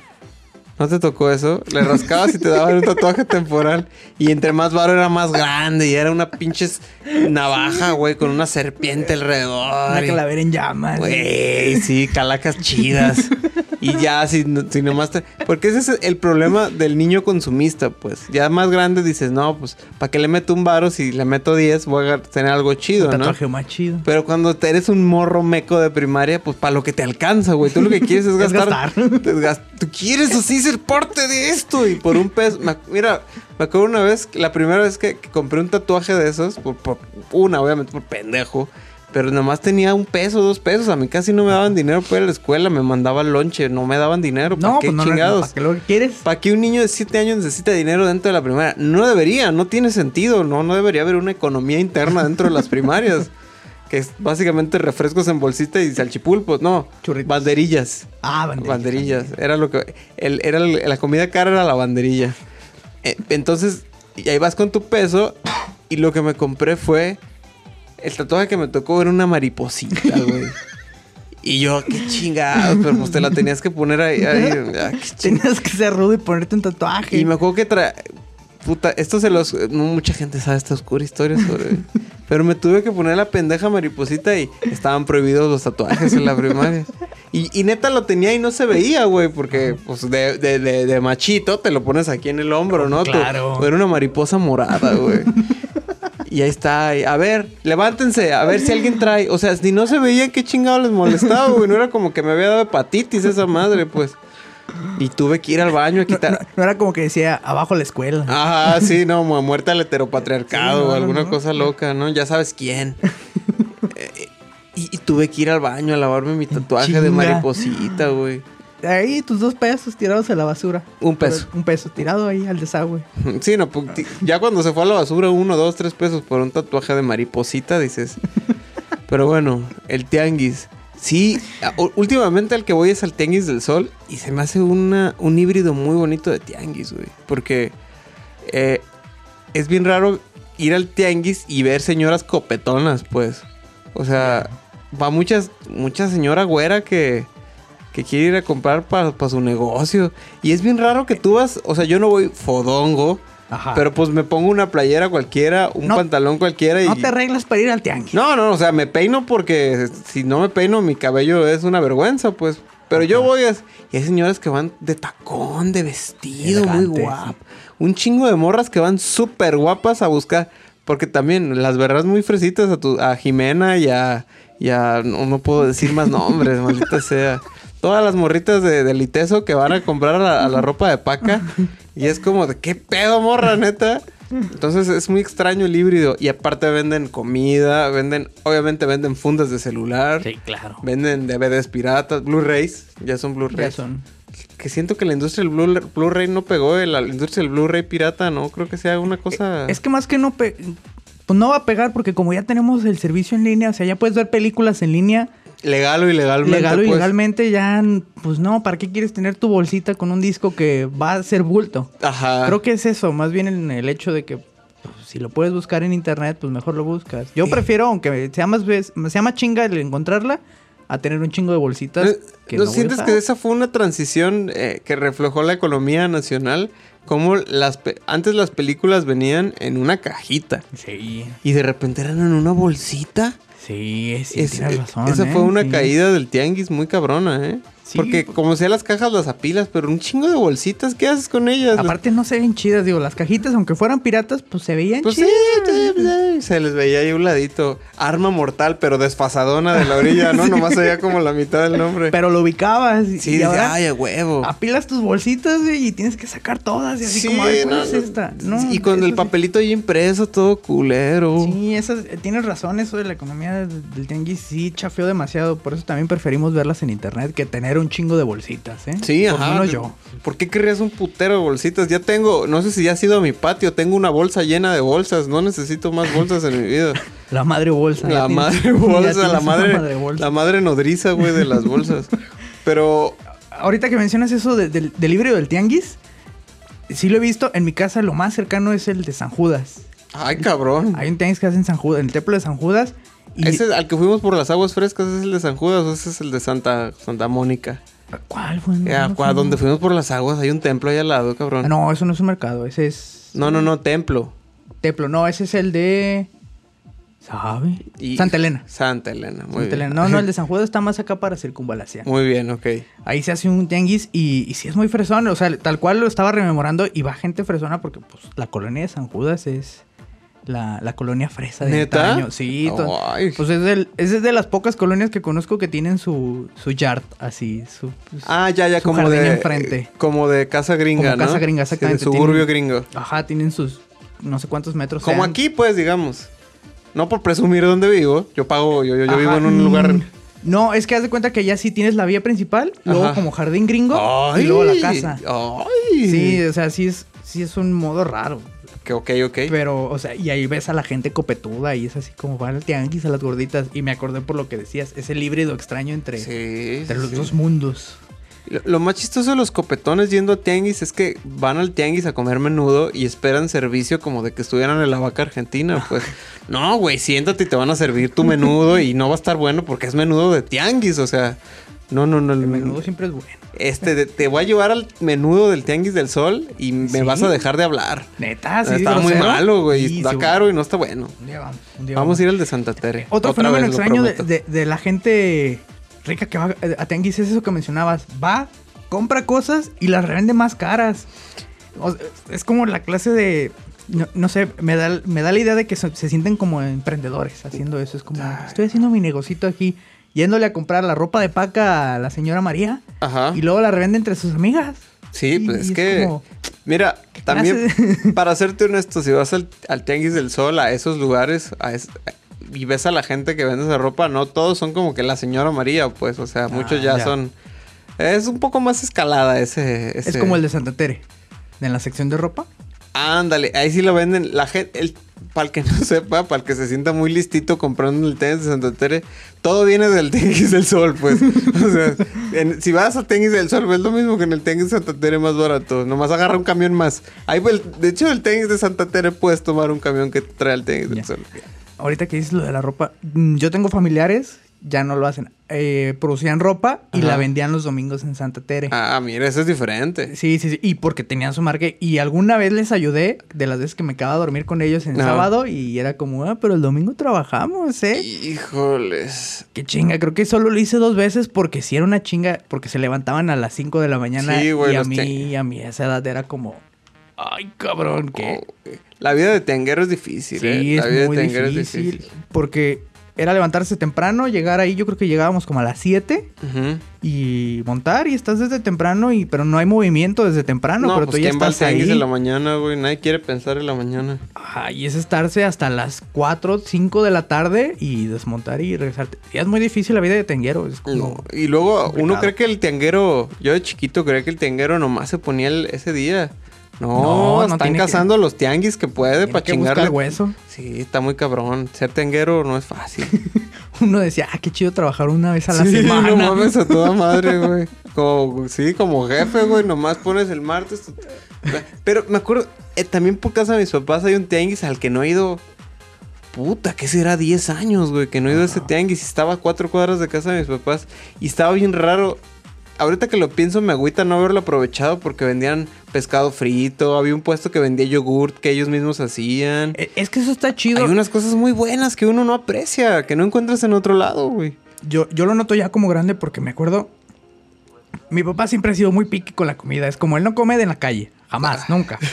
¿No te tocó eso? Le rascabas y te daban un tatuaje temporal. Y entre más varo era más grande. Y era una pinche navaja, güey, con una serpiente alrededor. Una calavera en llamas. Güey, sí, calacas chidas. Y ya, si, si nomás te... Porque ese es el problema del niño consumista, pues. Ya más grande dices, no, pues, ¿para qué le meto un varo? Si le meto 10, voy a tener algo chido, Un ¿no? tatuaje más chido. Pero cuando te eres un morro meco de primaria, pues para lo que te alcanza, güey. Tú lo que quieres es Es gastar. gastar. Tú quieres así ser parte de esto. Y por un peso. mira, me acuerdo una vez, la primera vez que, que compré un tatuaje de esos, por, por- una, obviamente, por pendejo. Pero nomás tenía un peso, dos pesos. A mí casi no me daban dinero para ir a la escuela. Me mandaban lonche. No me daban dinero. ¿Para No, qué pues no, no, chingados? ¿para qué lo que quieres? ¿Para qué un niño de 7 años necesita dinero dentro de la primaria? No debería, no tiene sentido, no, no debería haber una economía interna dentro de las primarias. que es básicamente refrescos en bolsita y salchipulpos, no. Churritos. Banderillas. Ah, banderillas. Banderillas. Era lo que. el- era la comida cara era la banderilla. Eh, entonces, y ahí vas con tu peso. Y lo que me compré fue. El tatuaje que me tocó era una mariposita, güey. Y yo, qué chingados, pero pues te la tenías que poner ahí. ahí, ah. Tenías que ser rudo y ponerte un tatuaje. Y me acuerdo que trae. Puta, esto se los. No mucha gente sabe esta oscura historia sobre. pero me tuve que poner la pendeja mariposita y estaban prohibidos los tatuajes en la primaria. Y, y neta lo tenía y no se veía, güey, porque pues de, de, de- de machito te lo pones aquí en el hombro, ¿no? Claro. era una mariposa morada, güey. Y ahí está. y, a ver, levántense, a ver si alguien trae. O sea, si no se veía, qué chingado les molestaba, güey. No era como que me había dado hepatitis esa madre, pues. Y tuve que ir al baño a quitar. no- no era como que decía abajo la escuela. Ajá, sí, no, mu- muerte al heteropatriarcado Sí, no, o alguna cosa loca, ¿no? Ya sabes quién. Eh, y, y tuve que ir al baño a lavarme mi tatuaje de mariposita, güey. Ahí tus dos pesos tirados a la basura. Un peso. Un peso tirado ahí al desagüe. Sí, no, pu- ti- ya cuando se fue a la basura, uno, dos, tres pesos por un tatuaje de mariposita, dices. Pero bueno, el tianguis. Sí, últimamente al que voy es al tianguis del sol y se me hace una, un híbrido muy bonito de tianguis, güey. Porque eh, es bien raro ir al tianguis y ver señoras copetonas, pues. O sea, va muchas, mucha señora güera que, que quiere ir a comprar para su negocio. Y es bien raro que tú vas, o sea, yo no voy fodongo, Ajá. pero pues me pongo una playera cualquiera, un No- pantalón cualquiera y... No te arreglas para ir al tianguis. No, no, o sea, me peino porque si no me peino mi cabello es una vergüenza, pues. Pero yo voy a... Y hay señoras que van de tacón, de vestido, muy Elegante, guap. Un chingo de morras que van súper guapas a buscar. Porque también las verás muy fresitas a, tu, a Jimena y a... y a- no, no puedo decir más nombres, maldita sea. Todas las morritas de, del Iteso que van a comprar a la, a la ropa de paca. Y es como de, ¿qué pedo, morra, neta? Entonces es muy extraño el híbrido. Y aparte venden comida, venden, obviamente venden fundas de celular, Sí, claro. venden DVDs piratas, Blu-rays, ya son Ya Blu-rays. son. Que siento que la industria del Blu- Blu-ray no pegó, eh, la industria del Blu-ray pirata no creo que sea una cosa... Es que más que no... pe- Pues no va a pegar porque como ya tenemos el servicio en línea, o sea, ya puedes ver películas en línea, Legal o ilegalmente. legal o pues. ilegalmente, ya, pues no, ¿para qué quieres tener tu bolsita con un disco que va a ser bulto? Ajá. Creo que es eso, más bien en el hecho de que pues, si lo puedes buscar en internet, pues mejor lo buscas. Yo prefiero, aunque sea más, sea más chinga el encontrarla, a tener un chingo de bolsitas. ¿No, que ¿no sientes que esa fue una transición eh, que reflejó la economía nacional? Como las antes las películas venían en una cajita Sí, y de repente eran en una bolsita. Sí, sí, Es- tienes razón. esa ¿eh? fue una Sí. caída del tianguis muy cabrona, ¿eh? Sí, Porque pues- como sea las cajas las apilas, pero un chingo de bolsitas, ¿qué haces con ellas? Aparte no se ven chidas, digo, las cajitas, aunque fueran piratas, pues se veían Pues chidas. sí, pues, sí, se les veía ahí un ladito. Arma mortal, pero desfasadona de la orilla, ¿no? Nomás veía como la mitad del nombre. Pero lo ubicabas. y- sí, y ahora ay, a huevo. apilas tus bolsitas güey, y tienes que sacar todas. Y así como, ay, ¿cuál no, es esta? No, y con el papelito ahí impreso, todo culero. Sí, eso, es- tienes razón, eso de la economía del, del tianguis sí chafeó demasiado. Por eso también preferimos verlas en internet que tener un chingo de bolsitas, ¿eh? Sí, Por ajá. menos yo. ¿Por qué querrías un putero de bolsitas? Ya tengo, no sé si ya has ido a mi patio, tengo una bolsa llena de bolsas. No necesito más bolsas en mi vida. La madre bolsa. La madre bolsa, la madre, bolsa. la madre nodriza, güey, de las bolsas. Pero, Ahorita que mencionas eso de- del, del híbrido del tianguis, sí lo he visto. En mi casa lo más cercano es el de San Judas. ay, cabrón. Hay un tianguis que hace en San Judas, en el templo de San Judas. Y, Ese al que fuimos por las aguas frescas es el de San Judas o ese es el de Santa, Santa Mónica. ¿Cuál fue? No, no donde fuimos por las aguas hay un templo ahí al lado, cabrón. No, eso no es un mercado, ese es No, no, no, templo. templo. No, ese es el de... ¿Sabe? Y- Santa Elena. Santa Elena, muy Santa bien. Elena. No, no, el de San Judas está más acá para circunvalación. Muy bien, ok. Ahí se hace un tianguis y, y sí es muy fresón. O sea, tal cual lo estaba rememorando y va gente fresona porque pues la colonia de San Judas es la, la colonia fresa de ¿Neta? antaño. Sí, Ay. pues es, del- es de las pocas colonias que conozco que tienen su, su yard así, su... pues, Ah, ya, ya, su como jardín de. enfrente. Como de casa gringa, Como ¿no? casa gringa, Sí, exactamente. de suburbio Tienen- gringo. Ajá, tienen sus no sé cuántos metros. Como sean. aquí, pues, digamos. No por presumir dónde vivo. Yo pago, yo, yo, yo vivo en un mm, lugar. No, es que haz de cuenta que ya sí tienes la vía principal, luego Ajá. como jardín gringo y luego la casa. Ay. Sí, o sea, sí es, sí es un modo raro. Que ok, ok. Pero, o sea, y ahí ves a la gente copetuda y es así como van al tianguis a las gorditas. Y me acordé por lo que decías, es el híbrido extraño entre, Sí. entre sí, los sí. dos mundos. Lo, lo más chistoso de los copetones yendo a tianguis es que van al tianguis a comer menudo y esperan servicio como de que estuvieran en la vaca argentina. Pues no, güey, siéntate y te van a servir tu menudo y no va a estar bueno porque es menudo de tianguis. O sea, no, no, no. El menudo siempre es bueno. Este, te voy a llevar al menudo del tianguis del sol y me ¿Sí? vas a dejar de hablar. Neta, sí. está muy malo, güey. Sí, está sí, caro y no está bueno. Un día vamos. un día Vamos a ir al de Santa Tere. Otro Otra fenómeno extraño de, prometo. de- de la gente rica que va a tianguis es eso que mencionabas. Va, compra cosas y las revende más caras. O sea, es como la clase de... No, no sé, me da, me da la idea de que se, se sienten como emprendedores haciendo eso. Es como, estoy haciendo mi negocito aquí, yéndole a comprar la ropa de paca a la señora María Ajá. y luego la revende entre sus amigas. Sí, Y- pues es es que. como- Mira, también, para serte honesto, si vas al, al Tianguis del Sol, a esos lugares, a es- y ves a la gente que vende esa ropa, no todos son como que la señora María, pues, o sea, muchos ya, Ah, ya. son. Es un poco más escalada ese. Es como el de Santa Tere. En la sección de ropa. Ándale, ahí sí lo venden. La gente, el para el que no sepa, para el que se sienta muy listito comprando el tenis de Santa Tere, todo viene del tenis del sol, pues. o sea, en- si vas a tenis del sol, es lo mismo que en el tenis de Santa Tere más barato. Nomás agarra un camión más. Ahí, de hecho, el tenis de Santa Tere puedes tomar un camión que trae el tenis del sol. Ahorita que dices lo de la ropa, mm, yo tengo familiares, ya no lo hacen. Eh, producían ropa y Ajá. la vendían los domingos en Santa Tere. Ah, mira, eso es diferente. Sí, sí, sí. Y porque tenían su marca. Y alguna vez les ayudé, de las veces que me quedaba a dormir con ellos en sábado. Y era como, ah, pero el domingo trabajamos, ¿eh? Híjoles. Qué chinga. Creo que solo lo hice dos veces porque sí era una chinga. Porque se levantaban a las 5 de la mañana. Sí, güey, y a mí, te- a mí a esa edad era como, ay, cabrón, ¿qué? Oh, La vida de tenguero es difícil, Sí, ¿eh? es La vida muy de tenguero difícil, es difícil. Porque era levantarse temprano, llegar ahí, yo creo que llegábamos como a las 7 Ujú. y montar y estás desde temprano y pero no hay movimiento desde temprano, No, pero pues tú ya ¿quién va al estás ahí. en la mañana, güey? Nadie quiere pensar en la mañana. Ajá, y es estarse hasta las 4, 5 de la tarde y desmontar y regresarte. Y es muy difícil la vida de tenguero, es como No. Y luego uno cree que el tianguero, yo de chiquito creía que el tianguero nomás se ponía el- ese día. No, No, no están tiene que- cazando los tianguis que puede para chingarle. hueso. Sí, está muy cabrón. Ser tenguero no es fácil. Uno decía, ah, qué chido trabajar una vez a la sí, semana. no mames a toda madre, güey. Como, sí, como jefe, güey. Nomás pones el martes. Pero me acuerdo, eh, también por casa de mis papás hay un tianguis al que no he ido. Puta, ¿qué será? 10 años, güey, que no he ido a ese tianguis. Estaba a cuatro cuadras de casa de mis papás. Y estaba bien raro. Ahorita que lo pienso, me agüita no haberlo aprovechado porque vendían pescado frito. Había un puesto que vendía yogurt que ellos mismos hacían. Eh, Es que eso está chido. Hay unas cosas muy buenas que uno no aprecia, que no encuentras en otro lado, güey. Yo, yo lo noto ya como grande porque me acuerdo. Mi papá siempre ha sido muy piqui con la comida. Es como él no come de la calle. Ah. Jamás, nunca.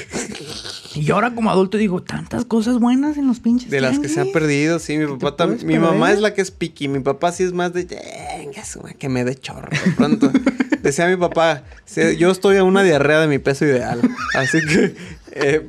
Y ahora como adulto digo, tantas cosas buenas en los pinches. De las que se han tianguis". perdido, sí, mi papá también. Mi mamá es la que es piqui, mi papá sí es más de "Venga, que me dé chorro pronto. Decía mi papá, "Sí, yo estoy a una diarrea de mi peso ideal. Así que eh,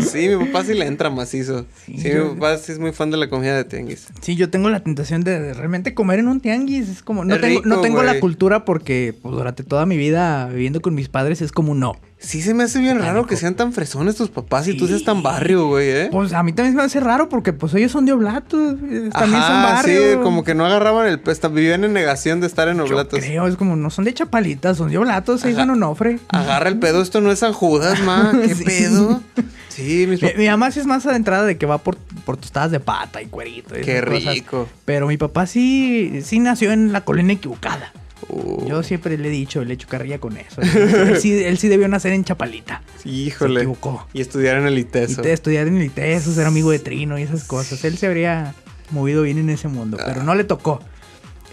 sí, mi papá sí le entra macizo. Sí, Sí, yo- mi papá sí es muy fan de la comida de tianguis. Sí, yo tengo la tentación de, de realmente comer en un tianguis. Es como, no Es tengo, no rico, tengo la cultura porque pues, durante toda mi vida viviendo con mis padres es como no. Sí se me hace bien raro que sean tan fresones tus papás y tú seas tan barrio, güey, ¿eh? Pues a mí también se me hace raro porque pues ellos son de Oblatos. eh, También son Ajá, barrio. sí, como que no agarraban el... Pues, vivían en negación de estar en Yo oblatos. creo, es como, no son de Chapalitas, son de Oblatos, ahí Ajá. San Onofre. Agarra el pedo, esto no es San Judas, ma. ¿Qué Sí. pedo? Sí, mis Mi, papás. mi mamá sí es más adentrada de que va por, por tostadas de pata y cuerito. y Qué cosas. rico. Pero mi papá sí, sí nació en la colina equivocada. Uh, Yo siempre le he dicho, le echo carrilla con eso. él, sí, él sí debió nacer en Chapalita. híjole. Se equivocó. Y estudiar en el Y ITESO. te- estudiar en el ITESO, ser amigo de Trino y esas cosas. Él se habría movido bien en ese mundo, pero Ah. no le tocó.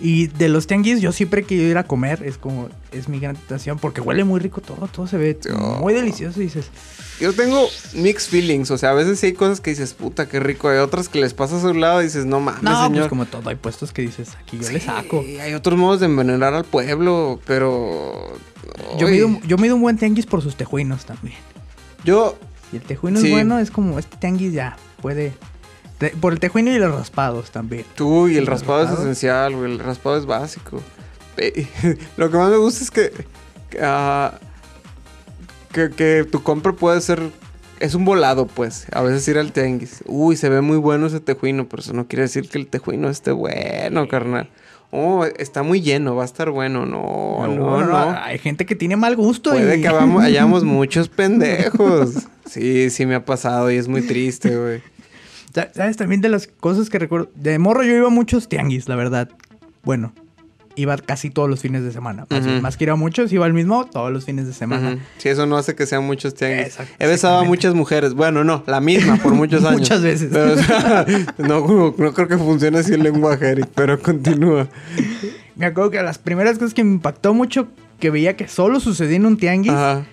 Y de los tianguis, yo siempre que ir a comer, es como, es mi gran tentación, porque huele muy rico todo, todo se ve Oh. muy delicioso y dices, Yo tengo mixed feelings. O sea, a veces sí hay cosas que dices, puta, qué rico. Hay otras que les pasas a un lado y dices, no mames, no, señor. pues como todo, hay puestos que dices, aquí yo le saco. Hay otros modos de envenenar al pueblo, pero. Yo Ay, mido, yo mido un buen tianguis por sus tejuinos también. Yo. Si el tejuino Sí. es bueno, es como este tianguis ya puede. Te- por el tejuino y los raspados también. Tú y el ¿El raspado es esencial, güey. El raspado es básico. Eh, Lo que más me gusta es que. que, ah, que, que tu compra puede ser. Es un volado, pues. A veces ir al tianguis. Uy, se ve muy bueno ese tejuino, pero eso no quiere decir que el tejuino esté bueno, carnal. Oh, está muy lleno, va a estar bueno. No, no, no. Hay gente que tiene mal gusto. Puede y... que hayamos muchos pendejos. Sí, sí me ha pasado y es muy triste, güey. Sa- ¿Sabes? También de las cosas que recuerdo. De morro yo iba a muchos tianguis, la verdad. Bueno, iba casi todos los fines de semana. Más, que ir a muchos, iba al mismo todos los fines de semana. Ujú. Sí, eso no hace que sean muchos tianguis. Exact- He besado a muchas mujeres. Bueno, no, la misma por muchos años. Muchas veces. Pero, o sea, no, no, no creo que funcione así el lenguaje, Eric, pero continúa. Me acuerdo que las primeras cosas que me impactó mucho, que veía que solo sucedía en un tianguis, Ajá.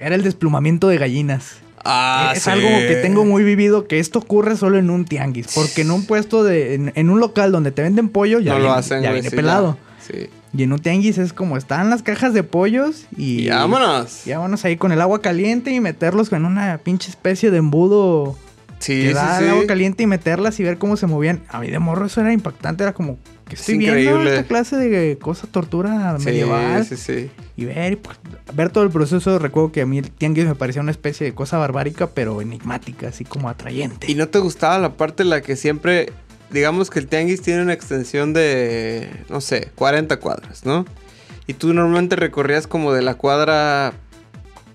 era el desplumamiento de gallinas. Ah, es sí. algo que tengo muy vivido, que esto ocurre solo en un tianguis. Porque en un puesto de. En, en un local donde te venden pollo, ya no viene, lo hacen, ya güey. viene sí, pelado. ya. Sí. Y en un tianguis es como están las cajas de pollos y. Y vámonos. Y vámonos ahí con el agua caliente y meterlos en una pinche especie de embudo Sí, que da el agua caliente y meterlas y ver cómo se movían. A mí de morro eso era impactante, era como, porque estoy Es viendo esta clase de cosa, tortura Sí, medieval. sí, sí. Y ver, pues, ver todo el proceso, recuerdo que a mí el tianguis me parecía una especie de cosa barbárica, pero enigmática, así como atrayente. ¿Y no te gustaba la parte en la que siempre, digamos que el tianguis tiene una extensión de, no sé, 40 cuadras, ¿no? Y tú normalmente recorrías como de la cuadra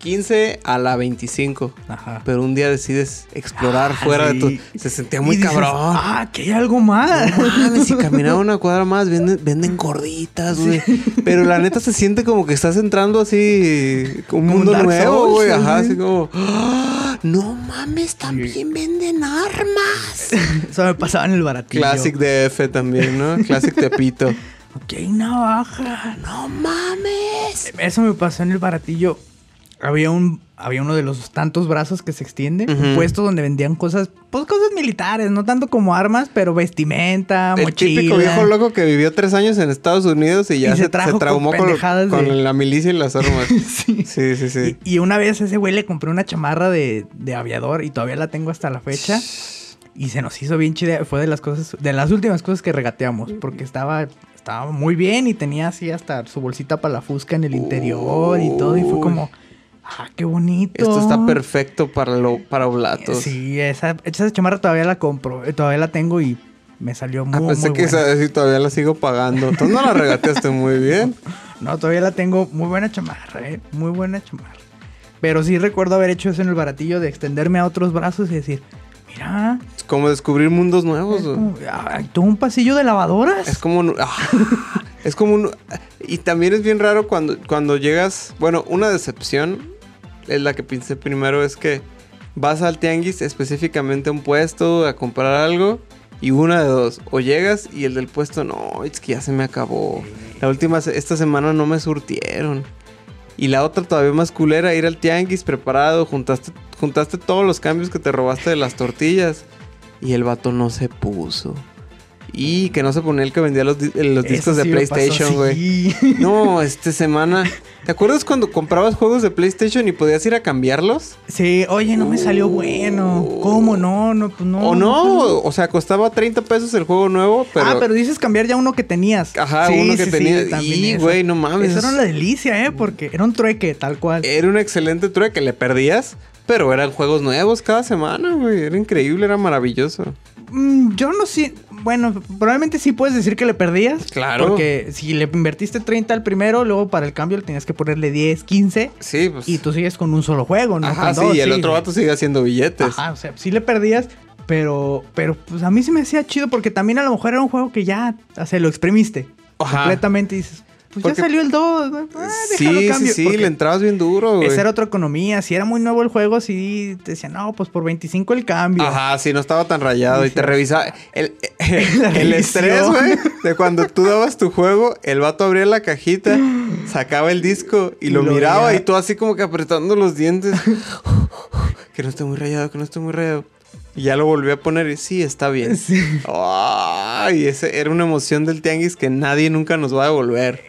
15 a la 25. Ajá. Pero un día decides explorar Ah, fuera sí. de tu... Se sentía muy Y dices, cabrón. Ah, que hay algo más. No mames, si caminaba una cuadra más, venden, venden gorditas, güey. Pero la neta se siente como que estás entrando así... Un mundo Dark nuevo, güey. Ajá, sí. así como... ¡Ah! No mames, también venden armas. Eso me pasaba en el baratillo. Classic DF también, ¿no? Classic Tepito. Ok, navaja. ¡No mames! Eso me pasó en el baratillo. Había un había uno de los tantos brazos que se extienden, un Ujú. puesto donde vendían cosas, pues cosas militares, no tanto como armas, pero vestimenta, El mochila. típico viejo loco que vivió tres años en Estados Unidos y ya Y se, se con traumó con, pendejadas con de- la milicia y las armas. sí. Sí, sí, sí. Y, y una vez a ese güey le compré una chamarra de, de aviador y todavía la tengo hasta la fecha. Y se nos hizo bien chida. Fue de las cosas, de las últimas cosas que regateamos. Porque estaba, estaba muy bien y tenía así hasta su bolsita para la fusca en el interior y todo. Y fue como, ah, qué bonito. Esto está perfecto para, lo, para oblatos. Sí, esa, esa chamarra todavía la compro. eh, Todavía la tengo y me salió muy, Ah, pensé muy que buena. esa sí todavía la sigo pagando. Tú no la regateaste muy bien. No, todavía la tengo. Muy buena chamarra, ¿eh? Muy buena chamarra. Pero sí recuerdo haber hecho eso en el baratillo de extenderme a otros brazos y decir, mira, Es como descubrir mundos nuevos. como, todo un pasillo de lavadoras. Es como... un- ah, es como un... Y también es bien raro cuando, cuando llegas... Bueno, una decepción la que pensé primero es que vas al tianguis específicamente a un puesto a comprar algo y una de dos. O llegas y el del puesto no, es que ya se me acabó. La última, esta semana no me surtieron. Y la otra todavía más culera, ir al tianguis preparado, juntaste, juntaste todos los cambios que te robaste de las tortillas. Y el vato no se puso. Y que no se ponía el que vendía los, los Eso discos de sí PlayStation, güey. sí. No, esta semana. ¿Te acuerdas cuando comprabas juegos de PlayStation y podías ir a cambiarlos? Sí, oye, no me salió bueno. ¿Cómo no? No, pues no. ¿O no? O sea, costaba 30 pesos el juego nuevo, pero. ah, pero dices cambiar ya uno que tenías. Ajá, Sí, uno que sí, tenía- sí, también y, güey, no mames. Eso era una delicia, ¿eh? Porque era un trueque, tal cual. Era un excelente trueque que le perdías, pero eran juegos nuevos cada semana, güey. Era increíble, era maravilloso. Mm, yo no sé. Bueno, probablemente sí puedes decir que le perdías. Claro. Porque si le invertiste 30 al primero, luego para el cambio le tenías que ponerle 10, 15. Sí, pues. Y tú sigues con un solo juego, ¿no? Ajá, Con sí, dos, y el otro vato sigue haciendo billetes. Ajá, o sea, sí le perdías. Pero, pero pues a mí sí me hacía chido porque también a lo mejor era un juego que ya o sea, lo exprimiste Ajá. completamente y dices, pues Porque- ya salió el 2. Ah, sí, sí, sí, Porque le entrabas bien duro, güey. Esa era otra economía. Si era muy nuevo el juego, sí te decían, no, pues por 25 el cambio. Ajá, sí, no estaba tan rayado y te revisaba. El, el estrés, güey, de cuando tú dabas tu juego, el vato abría la cajita, sacaba el disco y, lo, lo miraba y tú así como que apretando los dientes. que no esté muy rayado, que no esté muy rayado. Y ya lo volví a poner y sí, está bien. Sí. Ay, ese era una emoción del tianguis que nadie nunca nos va a devolver.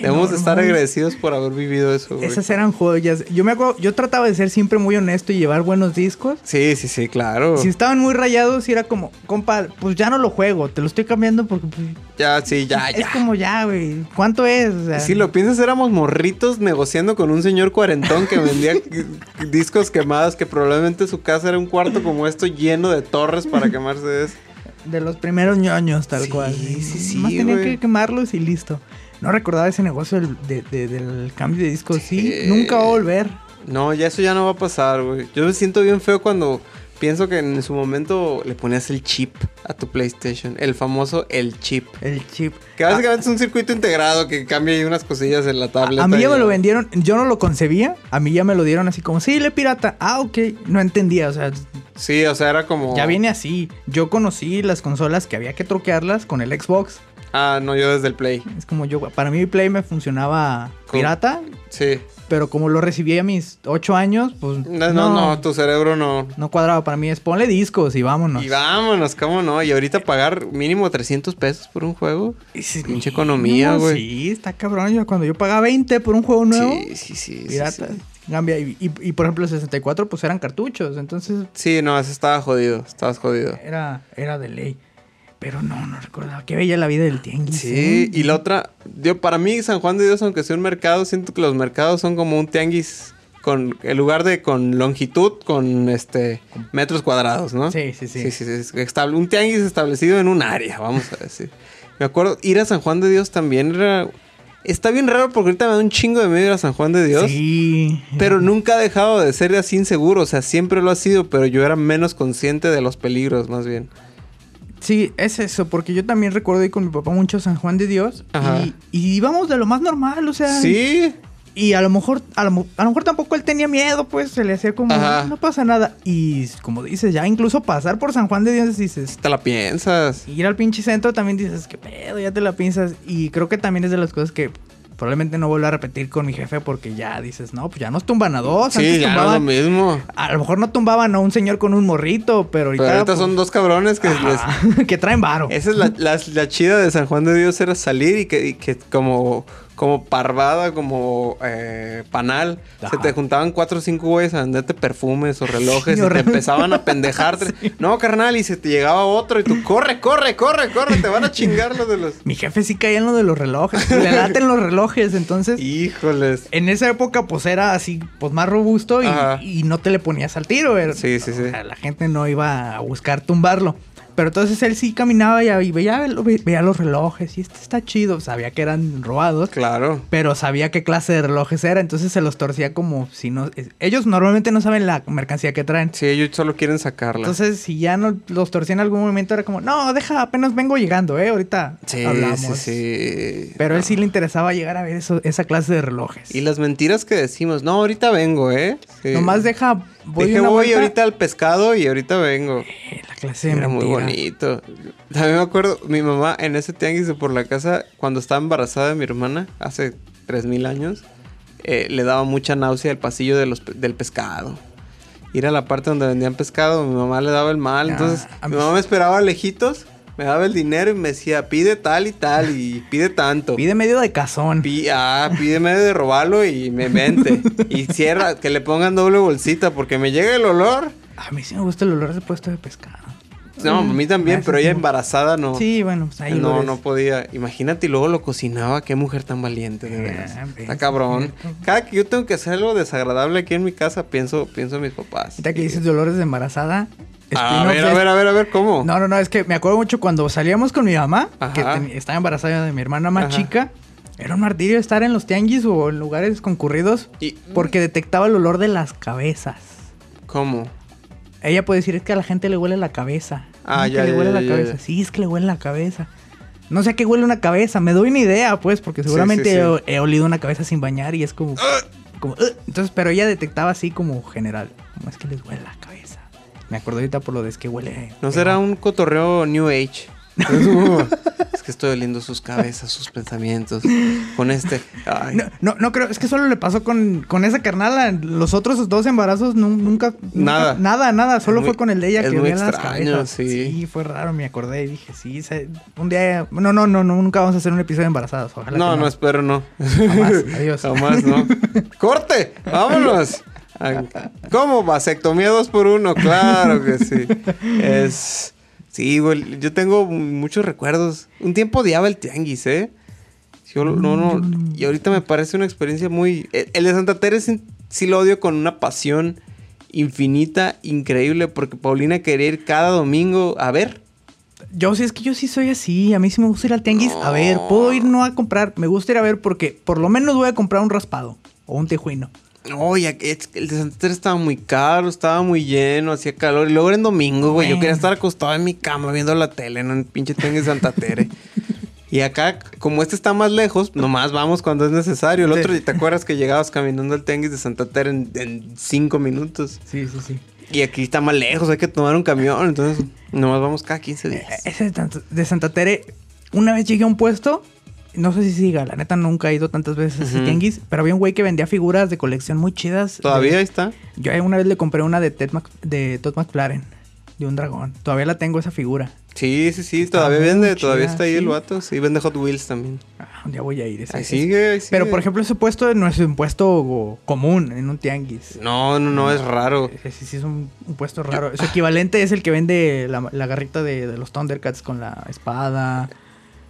Debemos de estar Eh, no. agradecidos por haber vivido eso, güey. Esas eran joyas. Yo me acuerdo, yo trataba de ser siempre muy honesto y llevar buenos discos. Sí, sí, sí, claro. Si estaban muy rayados, era como, compa, pues ya no lo juego, te lo estoy cambiando porque pues, Ya, sí, ya, es ya. como ya, güey. ¿Cuánto es? O sea, Si lo piensas, éramos morritos negociando con un señor cuarentón que vendía discos quemados, que probablemente su casa era un cuarto como esto lleno de torres para quemarse de eso. De los primeros ñoños, tal Sí, cual. sí, sí, Más tenían que quemarlos y listo. No recordaba ese negocio del, de- de- del cambio de discos. Sí, Sí. nunca va a volver. No, ya eso ya no va a pasar, güey. Yo me siento bien feo cuando pienso que en su momento le ponías el chip a tu PlayStation. El famoso el chip. El chip. Que básicamente es un circuito integrado que cambia ahí unas cosillas en la tableta. A mí ya me lo vendieron, yo no lo concebía, a mí ya me lo dieron así como, sí, le pirata. Ah, ok, no entendía, o sea, Sí, o sea, era como... ya viene así. Yo conocí las consolas que había que troquearlas con el Xbox. Ah, no, yo desde el Play. Es como yo, para mí Play me funcionaba pirata, Sí. Pero como lo recibí a mis 8 años, pues No, no, no, tu cerebro no. no cuadraba para mí. Es ponle discos y vámonos. Y vámonos, ¿cómo no? Y ahorita pagar mínimo 300 pesos por un juego. Pinche economía, güey. Sí, está cabrón. Yo, cuando yo pagaba 20 por un juego nuevo, Sí, sí, sí. sí, pirata, Sí, cambia. Y, y- y, por ejemplo, el 64 pues eran cartuchos, entonces Sí, no, eso estaba jodido. Estabas jodido. era, era de ley. Pero no, no recordaba. Qué bella la vida del tianguis. Sí, ¿eh? y la otra, yo, para mí San Juan de Dios, aunque sea un mercado, siento que los mercados son como un tianguis con el lugar de con longitud, con este metros cuadrados, ¿no? Sí, sí, sí. Sí, sí, sí, es estable- un tianguis establecido en un área, vamos a decir. Me acuerdo, ir a San Juan de Dios también era... Está bien raro porque ahorita me da un chingo de miedo ir a San Juan de Dios. Sí. Pero nunca ha dejado de ser así inseguro. O sea, siempre lo ha sido, pero yo era menos consciente de los peligros, más bien. Sí, es eso, porque yo también recuerdo ir con mi papá mucho a San Juan de Dios. Y, y íbamos de lo más normal, o sea. Sí. Y a lo mejor, a lo, mo- a lo mejor tampoco él tenía miedo, pues se le hacía como, Ajá. no pasa nada. Y como dices, ya incluso pasar por San Juan de Dios dices, Te la piensas. ir al pinche centro también dices, qué pedo, ya te la piensas. Y creo que también es de las cosas que probablemente no vuelvo a repetir con mi jefe porque ya dices, no, pues ya nos tumban a dos. Sí, Antes ya no lo mismo. a lo mejor no tumbaban a un señor con un morrito, pero ahorita, Pero ahorita pues, son dos cabrones que les... que traen varo. Esa es la, la- la chida de San Juan de Dios, era salir y que, y que como, como parvada, como eh, panal, se te juntaban cuatro o cinco güeyes a venderte perfumes o relojes Sí, y te empezaban a pendejarte. No, carnal, y se te llegaba otro y tú, corre, corre, corre, corre, te van a chingar los de los... Mi jefe sí caía en lo de los relojes, le laten los relojes, entonces... Híjoles. En esa época, pues era así, pues más robusto y, y no te le ponías al tiro. era- Sí, sí, sí. o sea, la gente no iba a buscar tumbarlo. Pero entonces él sí caminaba y, veía, veía los relojes y este está chido. Sabía que eran robados, Claro. pero sabía qué clase de relojes era. Entonces se los torcía como si no. Ellos normalmente no saben la mercancía que traen. Sí, ellos solo quieren sacarla. Entonces, si ya no los torcía en algún momento, era como, no, deja, apenas vengo llegando, ¿eh? Ahorita sí, hablamos. sí, sí. Pero a él sí le interesaba llegar a ver eso, esa clase de relojes. Y las mentiras que decimos, no, ahorita vengo, ¿eh? Sí. Nomás deja, voy Dije, voy vuelta. ahorita al pescado y ahorita vengo. Eh, La clase de Era muy bonito. También me acuerdo, mi mamá en ese tianguis de por la casa, cuando estaba embarazada de mi hermana, hace 3000 años, eh, le daba mucha náusea el pasillo de los del pescado. Ir a la parte donde vendían pescado, mi mamá le daba el mal. Entonces, mi mamá me esperaba lejitos, me daba el dinero y me decía, pide tal y tal y pide tanto. Pide medio de cazón. Ah, pídeme de robarlo y me vente. y cierra, que le pongan doble bolsita porque me llega el olor. A mí sí me gusta el olor de puesto de pescado. No, a mí también, pero ella embarazada no. Sí, bueno, pues ahí no, no podía. Imagínate, y luego lo cocinaba. Qué mujer tan valiente, de veras. ves, Está cabrón. Cada que yo tengo que hacer algo desagradable aquí en mi casa, pienso, pienso en mis papás. Ahorita que dices de olores de embarazada. A ver, a ver, a ver, a ver, ¿cómo? No, no, no, es que me acuerdo mucho cuando salíamos con mi mamá, que ten- estaba embarazada de mi hermana más Ajá. chica. Era un martirio estar en los tianguis o en lugares concurridos Y- porque detectaba el olor de las cabezas. ¿Cómo? Ella puede decir, es que a la gente le huele la cabeza. Ah, Es ya, que le ya, huele ya, la cabeza. Sí, es que le huele la cabeza. No sé a qué huele una cabeza. Me doy una idea, pues, porque seguramente sí, sí. He, olido una cabeza sin bañar y es como... como "Ugh". entonces, pero ella detectaba así como general. Como es que les huele la cabeza. Me acuerdo ahorita por lo de es que huele... ¿No será un cotorreo New Age? Es que estoy oliendo sus cabezas, sus pensamientos. Con este. Ay. No, no, no creo, es que solo le pasó con, con esa carnala. Los otros dos embarazos nu- nunca, nunca- Nada. Nada, nada. Solo fue con el de ella que olía las cabezas. sí. fue raro, me acordé y dije, sí, se- un día. No, no, no, no, nunca vamos a hacer un episodio de embarazadas. Ojalá. No, que no, espero no. Jamás, adiós. Jamás, no. ¡Corte! ¡Vámonos! ¿Cómo? Vasectomía dos por uno, claro que sí. Es. Sí, güey. Yo tengo muchos recuerdos. Un tiempo odiaba el tianguis, ¿eh? Yo no, no. Y ahorita me parece una experiencia muy. El el de Santa Teresa sí lo odio con una pasión infinita, increíble, porque Paulina quería ir cada domingo a ver. Yo sí, es que yo sí soy así. A mí sí me gusta ir al tianguis. A ver, puedo ir no a comprar. Me gusta ir a ver porque por lo menos voy a comprar un raspado o un tejuino. Oye, el de Santa Teresa estaba muy caro, estaba muy lleno, hacía calor. Y luego era en domingo, güey. Yo quería estar acostado en mi cama viendo la tele, en un pinche tengue de Santa Tere. Y acá, como este está más lejos, nomás vamos cuando es necesario. El Sí. otro, ¿te acuerdas que llegabas caminando al tenguis de Santa Tere en, en cinco minutos? Sí, sí, sí. Y aquí está más lejos, hay que tomar un camión. Entonces, nomás vamos cada 15 Eh, días. Ese de Santa Tere, una vez llegué a un puesto, no sé si siga, la neta nunca he ido tantas veces a ese tianguis, pero había un güey que vendía figuras de colección muy chidas. ¿Todavía ahí De- está? yo una vez le compré una de Ted Mac- de Todd McFarlane, de un dragón. Todavía la tengo esa figura. Sí, sí, sí, Está todavía vende, todavía está ahí el vato. Sí, vende Hot Wheels también. Ah, un día voy a ir. ese- Ahí sigue, ahí sigue. Pero, por ejemplo, ese puesto no es un puesto común en un tianguis. No, no, no, es raro. Ese sí, sí es un, un puesto raro. Su equivalente es el que vende la, la garrita de, de los Thundercats con la espada,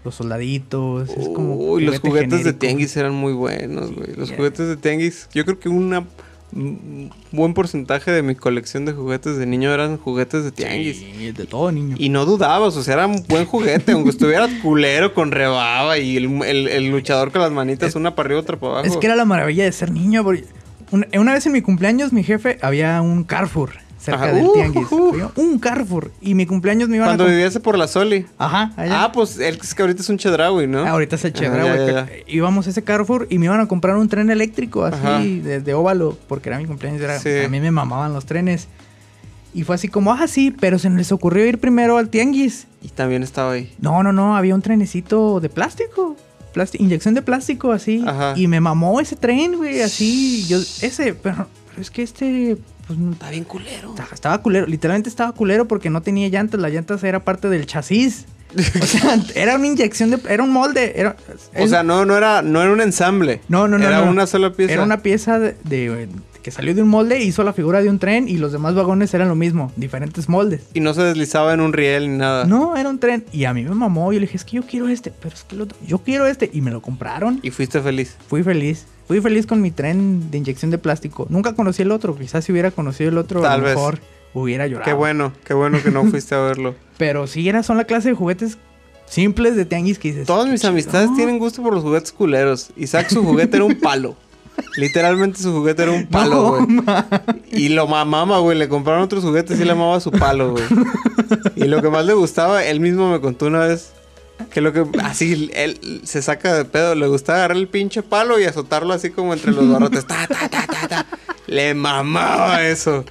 los soldaditos. Es como Uy, los juguete juguetes de tianguis eran muy buenos, güey. Los juguetes de tianguis, yo creo que una- un buen porcentaje de mi colección de juguetes de niño eran juguetes de tianguis. Sí, de todo niño. Y no dudabas, o sea, era un buen juguete, aunque estuviera culero con rebaba y el, el- el luchador con las manitas, una para arriba, otra para abajo. Es que era la maravilla de ser niño. porque Una, una vez en mi cumpleaños, mi jefe había un Carrefour cerca Ajá. del Uh, tianguis. uh. Había un Carrefour. Y mi cumpleaños me iban Cuando a... comp- vivías por la Soli. Ajá, allá. Ah, pues él es que ahorita es un chedraui, ¿no? Ah, ahorita es el ya, pero Íbamos a ese Carrefour y me iban a comprar un tren eléctrico así, Ajá. de, de óvalo, porque era mi cumpleaños. Era, Sí. A mí me mamaban los trenes. Y fue así como, ah, sí, pero se les ocurrió ir primero al tianguis. Y también estaba ahí. No, no, no, había un trenecito de plástico. inyección de plástico así. Ajá. Y me mamó ese tren, güey, así. Yo, ese, pero, pero es que este, pues no- Está bien culero. estaba- estaba culero. Literalmente estaba culero porque no tenía llantas. Las llantas era parte del chasis. O sea, era una inyección de. Era un molde. Era, O es- sea, no, no era, no era un ensamble. no, no, no. Era no. una sola pieza. Era una pieza de, de- que salió de un molde, hizo la figura de un tren y los demás vagones eran lo mismo, diferentes moldes. Y no se deslizaba en un riel ni nada. No, era un tren. Y a mí me mamó. Yo le dije, es que yo quiero este, pero es que el otro, yo quiero este. Y me lo compraron. Y fuiste feliz. Fui feliz. Fui feliz con mi tren de inyección de plástico. Nunca conocí el otro. Quizás si hubiera conocido el otro, a Tal lo vez. mejor hubiera llorado. Qué bueno, qué bueno que no fuiste a verlo. Pero sí, era, son la clase de juguetes simples de tianguis que dices. Todas "Qué mis chido". amistades tienen gusto por los juguetes culeros. Isaac, su juguete era un palo. Literalmente su juguete era un palo, güey. y lo mamaba, güey. Le compraron otros juguetes y le amaba su palo, güey. Y lo que más le gustaba, él mismo me contó una vez que lo que así él se saca de pedo, le gustaba agarrar el pinche palo y azotarlo así como entre los barrotes. Ta, ta, ta, ta, ta. Le mamaba eso.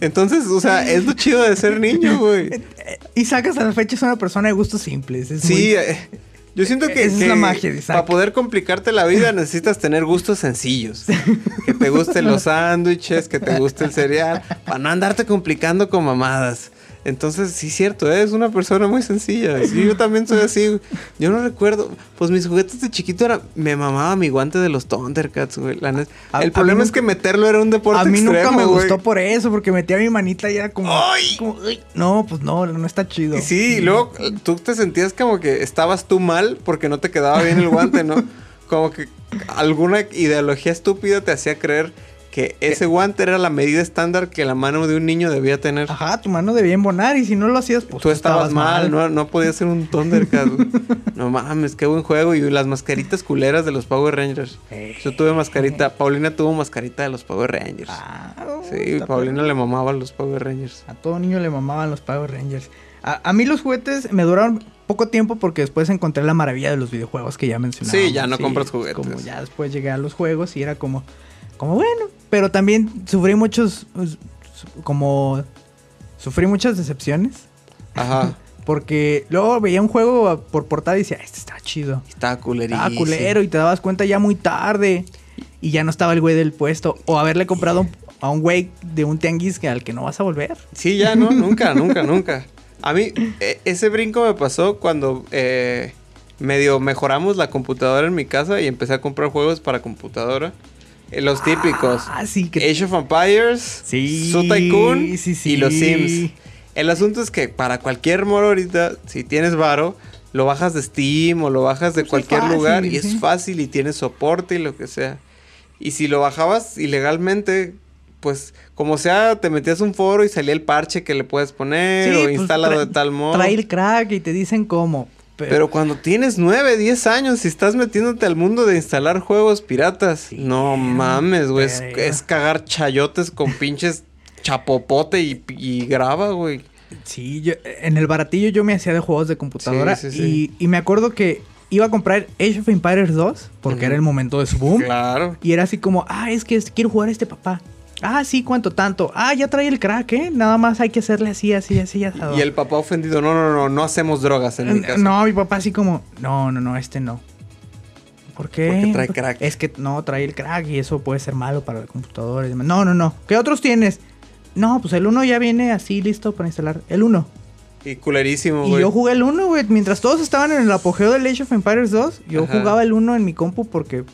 Entonces, o sea, es lo chido de ser niño, güey. Isaac hasta la fecha es una persona de gustos simples. Es Sí, muy- eh, yo siento que, Esa es la magia de Isaac. para poder complicarte la vida necesitas tener gustos sencillos. Que te gusten los sándwiches, que te guste el cereal, para no andarte complicando con mamadas. Entonces, sí, cierto, ¿eh? es una persona muy sencilla. Sí, yo también soy así. Yo no recuerdo. Pues mis juguetes de chiquito era. Me mamaba mi guante de los Thundercats, güey. la neta. A- el problema es nunca- que meterlo era un deporte a mí nunca me güey. gustó por eso, porque metía mi manita y era como. ¡Ay! como, "Ay". No, pues no, no está chido. Y sí, y luego tú te sentías como que estabas tú mal porque no te quedaba bien el guante, ¿no? Como que alguna ideología estúpida te hacía creer que ese guante era la medida estándar que la mano de un niño debía tener. Ajá, tu mano debía embonar y si no lo hacías, pues Tú estabas mal, no, no podías ser un Thundercat. no mames, qué buen juego. Y las mascaritas culeras de los Power Rangers. Eh. Yo tuve mascarita, Paulina tuvo mascarita de los Power Rangers. Ah, sí, Paulina le mamaba los Power Rangers. A todo niño le mamaban los Power Rangers. A, a mí los juguetes me duraron poco tiempo porque después encontré la maravilla de los videojuegos que ya mencionaba. Sí, ya no compras juguetes. Como ya después llegué a los juegos y era como, como bueno. Pero también sufrí muchos, pues, como, sufrí muchas decepciones. Ajá. Porque luego veía un juego por portada y decía, este está chido. Estaba culerísimo. Estaba culero y te dabas cuenta ya muy tarde. Y ya no estaba el güey del puesto. O haberle comprado a un güey de un tianguis al que no vas a volver. Sí, ya, no, nunca, nunca, nunca. A mí, e- ese brinco me pasó cuando eh, medio mejoramos la computadora en mi casa y empecé a comprar juegos para computadora. Eh, los típicos. Ah, sí, que Age of Empires, Sí, Zoo Tycoon sí, sí. y los Sims. El asunto es que para cualquier moro ahorita, si tienes varo, lo bajas de Steam o lo bajas de Pues cualquier fácil, lugar y es fácil y tienes soporte y lo que sea. Y si lo bajabas ilegalmente, pues como sea, te metías un foro y salía el parche que le puedes poner Sí, o pues, de tal modo. Trae el crack y te dicen cómo. Pero, Pero cuando tienes 9, 10 años y estás metiéndote al mundo de instalar juegos piratas, no mames, güey. Es, cagar chayotes con pinches chapopote y, y grava, güey. sí, yo- en el baratillo yo me hacía de juegos de computadora. Sí, sí, sí. Y, y me acuerdo que iba a comprar Age of Empires 2 porque era el momento de su boom. Claro. Y era así como, ah, es que quiero jugar a este papá. Ah, sí, ¿cuánto tanto? Ah, ya trae el crack, ¿eh? Nada más hay que hacerle así, así, así, asado. Y el papá ofendido, no, no, no, no hacemos drogas en mi casa. No, mi papá así como, no, no, no, este no. ¿Por qué? Porque trae crack. Es que no, trae el crack y eso puede ser malo para el computador. y demás. No, no, no. ¿Qué otros tienes? No, pues el 1 ya viene así listo para instalar. El 1. Y culerísimo, Y güey. yo jugué el 1, güey. Mientras todos estaban en el apogeo del Age of Empires 2, yo Ajá. jugaba el 1 en mi compu porque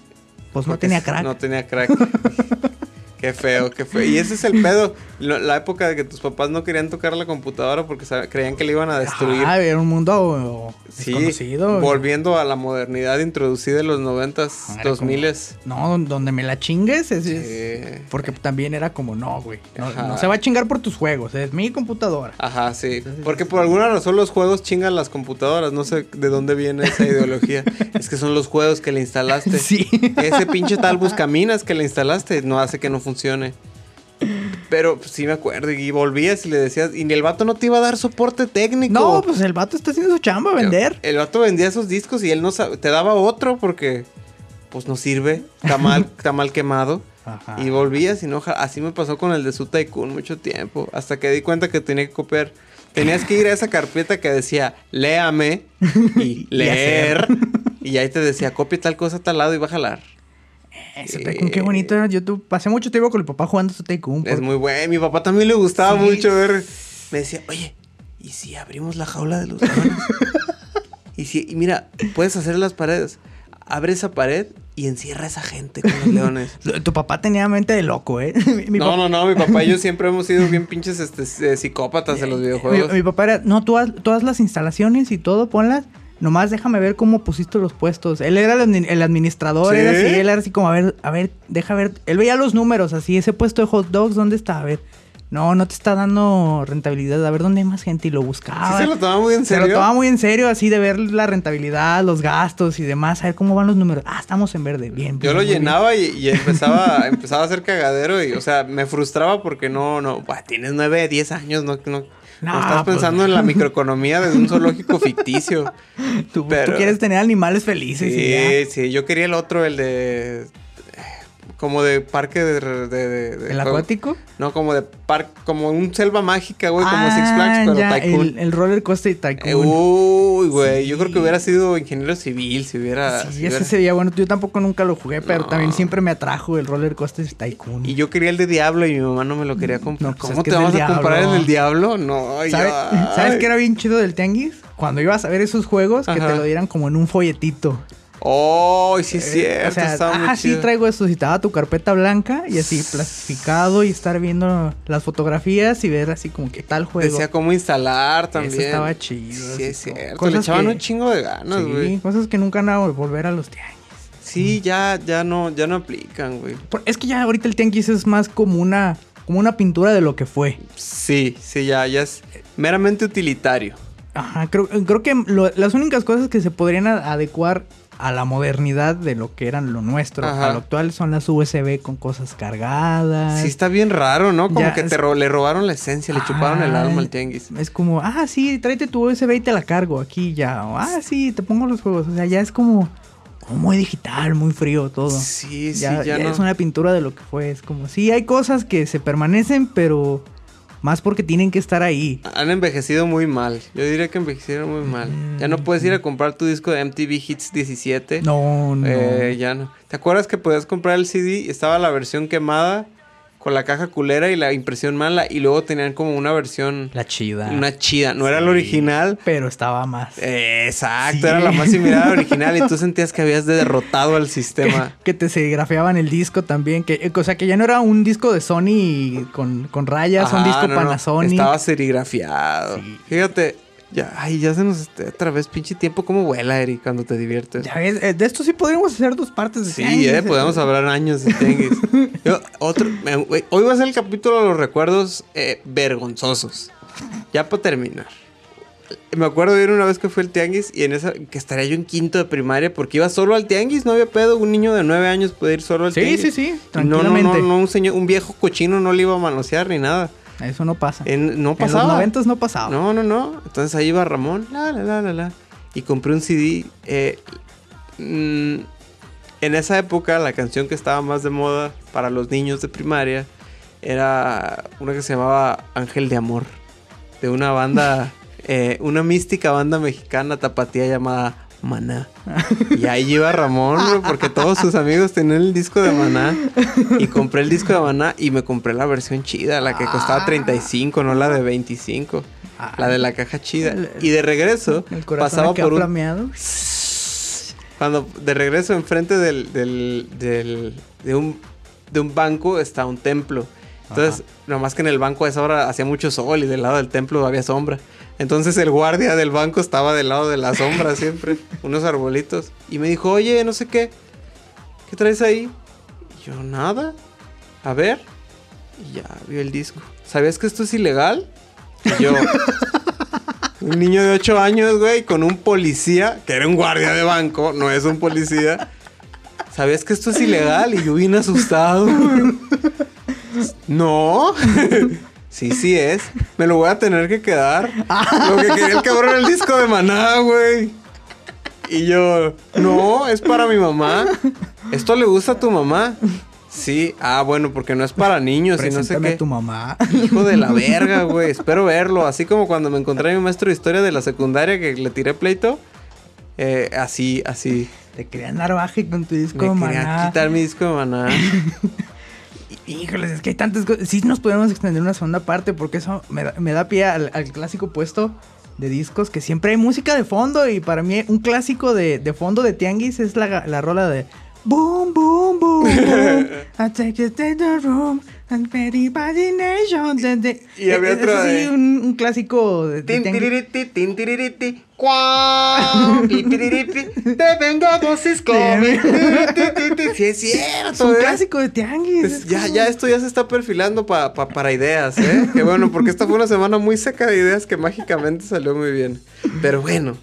pues no tenía crack. No tenía crack. qué feo, qué feo. Y ese es el pedo. La época de que tus papás no querían tocar la computadora porque creían que le iban a destruir. Ah, era un mundo sí, desconocido. volviendo a la modernidad introducida en los noventas, Ah, dos como- miles. No, don- donde me la chingues es, es- Sí. Porque también era como, no, güey. No se va a chingar por tus juegos, es mi computadora. Ajá, sí. Porque por alguna razón los juegos chingan las computadoras. No sé de dónde viene esa ideología. es que son los juegos que le instalaste. Sí. Ese pinche tal buscaminas que le instalaste no hace que no funcione. Pero pues, sí me acuerdo. Y volvías y le decías. Y el vato no te iba a dar soporte técnico. No, pues el vato está haciendo su chamba, vender. El vato vendía esos discos y él no te daba otro porque pues no sirve. Está mal, está mal quemado. Ajá. Y volvías y no, así me pasó con el de su Tycoon mucho tiempo. Hasta que di cuenta que tenía que copiar. Tenías que ir a esa carpeta que decía, léame y leer. y ahí te decía, copia tal cosa a tal lado y va a jalar. Tycoon, qué bonito era. Yo tu- pasé mucho tiempo con el papá jugando su Tycoon. Es muy bueno. Mi papá también le gustaba Sí. mucho ver. Me decía, oye, ¿y si abrimos la jaula de los leones? y si, y mira, puedes hacer las paredes. Abre esa pared y encierra a esa gente con los leones. Tu papá tenía mente de loco, ¿eh? Mi, no, no, no, mi papá y yo siempre hemos sido bien pinches este, psicópatas en los mi, videojuegos. mi papá era, no, tú haz, tú haz las instalaciones y todo, ponlas. Nomás déjame ver cómo pusiste los puestos. Él era el, admi- el administrador, ¿Sí? era así, él era así como, a ver, a ver, deja ver. Él veía los números así, ese puesto de hot dogs, ¿dónde está? A ver. No, no te está dando rentabilidad. A ver dónde hay más gente y lo buscaba. ¿Sí se lo tomaba muy en Se serio. lo tomaba muy en serio, así de ver la rentabilidad, los gastos y demás, a ver cómo van los números. Ah, estamos en verde, bien. Yo lo bien. llenaba y, y empezaba, empezaba a hacer cagadero y, o sea, me frustraba porque no, no, buah, tienes 9, 10 años, no, no, no estás pues- pensando en la microeconomía de un zoológico ficticio. Tú, tú Pero- quieres tener animales felices y ya. Sí, sí, yo quería el otro, el de. Como de parque de. de- de- de- ¿El acuático? No, como de parque. Como un selva mágica, güey, como Ah, Six Flags, pero ya, Tycoon. El, el roller coaster y Tycoon. Eh, uy, güey, yo creo que hubiera sido ingeniero civil si hubiera. sí, si ese hubiera- sería bueno. Yo tampoco nunca lo jugué, pero No. también siempre me atrajo el roller coaster y Tycoon. Y yo quería el de Diablo y mi mamá no me lo quería comprar. No, pues ¿Cómo te del a comprar el Diablo. del Diablo? No, ay, ¿Sabes, ay. ¿Sabes qué era bien chido del Tianguis? Cuando ibas a ver esos juegos, que te lo dieran como en un folletito. Oh, sí es Eh, cierto. o sea, ah, sí, traigo daba tu carpeta blanca y así plastificado y estar viendo las fotografías y ver así como que tal juego. Decía cómo instalar también. Eso estaba chido. Sí, es cierto. Le echaban que- un chingo de ganas, güey. Sí, cosas que nunca van a volver a los tianguis. Sí, ya, ya no, ya no aplican, güey. Es que ya ahorita el tianguis es más como una, como una pintura de lo que fue. Sí, sí, ya, ya es meramente utilitario. Ajá, creo, creo que lo- las únicas cosas que se podrían adecuar a la modernidad de lo que eran lo nuestro, Ajá. a lo actual son las USB con cosas cargadas. Sí, está bien raro, ¿no? Como Ya, que te ro- le robaron la esencia, le chuparon el Ah, alma al tianguis. Es como, ah, sí, tráete tu USB y te la cargo aquí ya. O, ah, sí, te pongo los juegos. O sea, ya es como, como muy digital, muy frío todo. Sí, sí, ya, ya, ya no. es una pintura de lo que fue. Es como, sí, hay cosas que se permanecen, pero más porque tienen que estar ahí. Han envejecido muy mal. Yo diría que envejecieron muy mal. Ya no puedes ir a comprar tu disco de MTV Hits 17. No, no. Eh, ya no. ¿Te acuerdas que podías comprar el CD? y Estaba la versión quemada con la caja culera y la impresión mala. Y luego tenían como una versión, La chida. una chida. No era la original. Pero estaba más. Eh, exacto, Sí. era la más similar a la original. Y tú sentías que habías derrotado al sistema. que te serigrafiaban el disco también. Que, o sea, que ya no era un disco de Sony con, con rayas, un disco no, no, Panasonic. Estaba serigrafiado. Sí. Fíjate, ya, ay, ya se nos otra vez pinche tiempo como vuela, Eric, cuando te diviertes. Ya ves, eh, de esto sí podríamos hacer dos partes de Sí, tianguis, eh, podemos hablar años de tianguis. Yo, otro, hoy va a ser el capítulo de los recuerdos eh, vergonzosos. Ya para terminar. Me acuerdo de ir una vez que fue el tianguis y en esa que estaría yo en quinto de primaria porque iba solo al tianguis, no había pedo, un niño de nueve años puede ir solo al Sí, tianguis. sí, sí, Y No, no, tranquilamente. no, no, un señor, un viejo cochino no le iba a manosear ni nada. Eso no pasa. En- no En pasaba. los noventas no pasaba. No, no, no. Entonces ahí iba Ramón, la, la, la, la, la. Y compré un CD. eh, mm, en esa época, la canción que estaba más de moda para los niños de primaria era una que se llamaba Ángel de Amor. De una banda, eh, una mística banda mexicana tapatía llamada Maná. Y ahí iba Ramón, porque todos sus amigos tenían el disco de Maná. Y compré el disco de Maná y me compré la versión chida, la que costaba 35, no la de 25. La de la caja chida. Y de regreso, El pasaba por un, flameado. cuando de regreso enfrente del, del, del- de, un, de un banco está un templo. Entonces, nomás que en el banco a esa hora hacía mucho sol y del lado del templo había sombra. Entonces el guardia del banco estaba del lado de la sombra siempre, unos arbolitos. Y me dijo, oye, no sé qué, ¿qué traes ahí? Y yo, nada. A ver. Y ya vio el disco. ¿Sabías que esto es ilegal? Y yo, un niño de 8 años, güey, con un policía, que era un guardia de banco, no es un policía. ¿Sabías que esto es ilegal? Y yo vine asustado, güey. No. Sí, sí es. Me lo voy a tener que quedar. Lo que quería el cabrón era el disco de maná, güey. Y yo, no, es para mi mamá. ¿Esto le gusta a tu mamá? Sí, ah, bueno, porque no es para niños y no sé qué. tu mamá. Hijo de la verga, güey. Espero verlo. Así como cuando me encontré a mi maestro de historia de la secundaria que le tiré pleito. Eh, así, así. Te querían dar baje con tu disco, Me quería maná. quitar mi disco de maná. Híjoles, es que hay tantas cosas. Sí nos podemos extender una segunda parte porque eso me da, me da pie al, al clásico puesto de discos que siempre hay música de fondo y para mí un clásico de, de fondo de Tianguis es la, la rola de Boom, boom, boom, boom. I take you to the room Y había es otra así, de- un, un clásico de, Te vengo dosis cómic. Sí, es cierto, un ¿eh? clásico de Tianguis. Pues es ya, ya esto ya se está perfilando pa- pa- para ideas, ¿eh? Qué bueno, porque esta fue una semana muy seca de ideas que mágicamente salió muy bien. Pero bueno,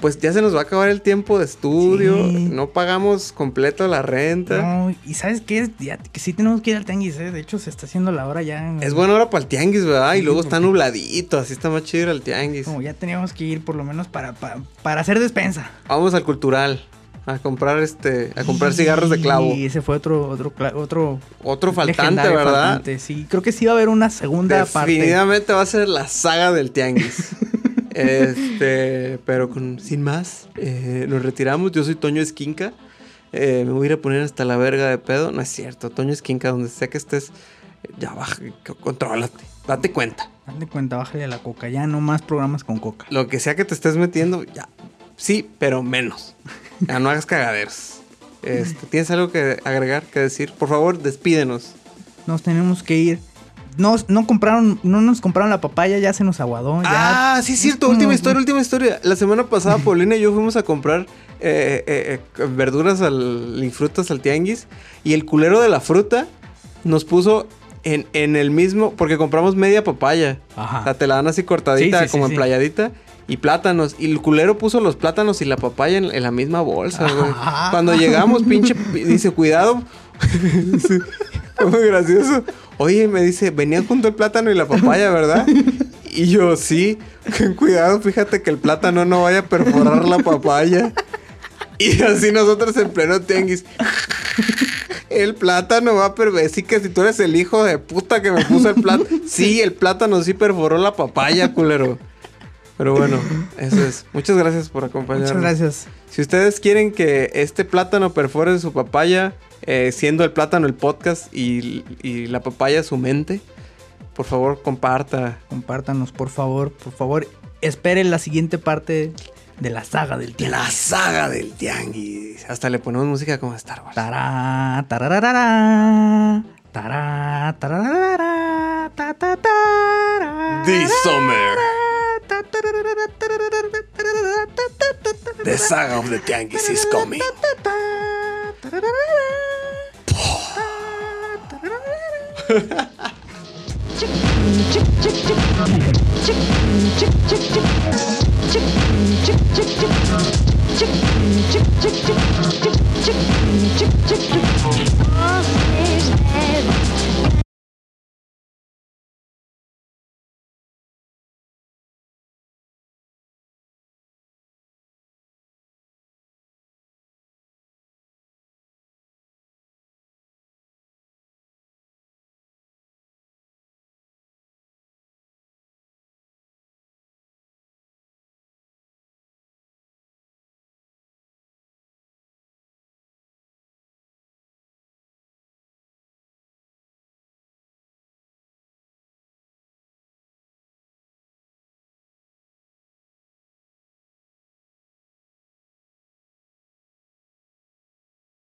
pues ya se nos va a acabar el tiempo de estudio. Sí. No pagamos completo la renta. No, y sabes qué, ya, que sí tenemos que ir al tianguis, ¿eh? De hecho, se está haciendo la hora ya. Es buena hora para el tianguis, ¿verdad? Y luego está nubladito, así está más chido ir al tianguis. Como ya teníamos que ir por lo menos para, para, para hacer despensa. Vamos al cultural. A comprar este, a comprar cigarros de clavo. Y ese fue otro, otro, otro Otro faltante, ¿verdad? faltante. Sí, creo que sí va a haber una segunda parte. Definitivamente va a ser la saga del tianguis. este, pero con, sin más, eh, nos retiramos. Yo soy Toño Esquinca. Eh, me voy a ir a poner hasta la verga de pedo. No es cierto, Toño Esquinca, donde sea que estés, ya baja, contrólate, date cuenta. Date cuenta, bájale a la coca. Ya no más programas con coca. Lo que sea que te estés metiendo, ya, sí, pero menos. Ya no hagas cagaderos. Este, ¿Tienes algo que agregar, que decir? Por favor, despídenos. Nos tenemos que ir. No, no compraron, no nos compraron la papaya, ya se nos aguadó. ya. Ah, sí, es cierto. como- Última historia, última historia. La semana pasada, Paulina y yo fuimos a comprar eh, eh, eh, verduras al, y frutas al tianguis. Y el culero de la fruta nos puso en, en el mismo. Porque compramos media papaya. Ajá. O sea, te la dan así cortadita, Sí, sí, como sí, emplayadita. Y plátanos. Y el culero puso los plátanos y la papaya en, en la misma bolsa, güey. Cuando llegamos, pinche. Dice, cuidado. Muy gracioso. Oye, me dice, venían junto el plátano y la papaya, ¿verdad? Y yo, sí, ten cuidado, fíjate que el plátano no vaya a perforar la papaya. Y así nosotros en pleno tianguis. El plátano va a perforar. Sí que si tú eres el hijo de puta que me puso el plátano. Sí, el plátano sí perforó la papaya, culero. Pero bueno, eso es. Muchas gracias por acompañarnos. Muchas gracias. Si ustedes quieren que este plátano perfore su papaya, eh, siendo el plátano el podcast y, y la papaya su mente, por favor comparta. Compártanos, por favor, por favor. Esperen la siguiente parte de la saga del tianguis. La saga del tianguis. Hasta le ponemos música como Star Wars. Tará, tarararara, tará, tarararara, ta, ta, tará, This summer. The saga of the tianguis is coming.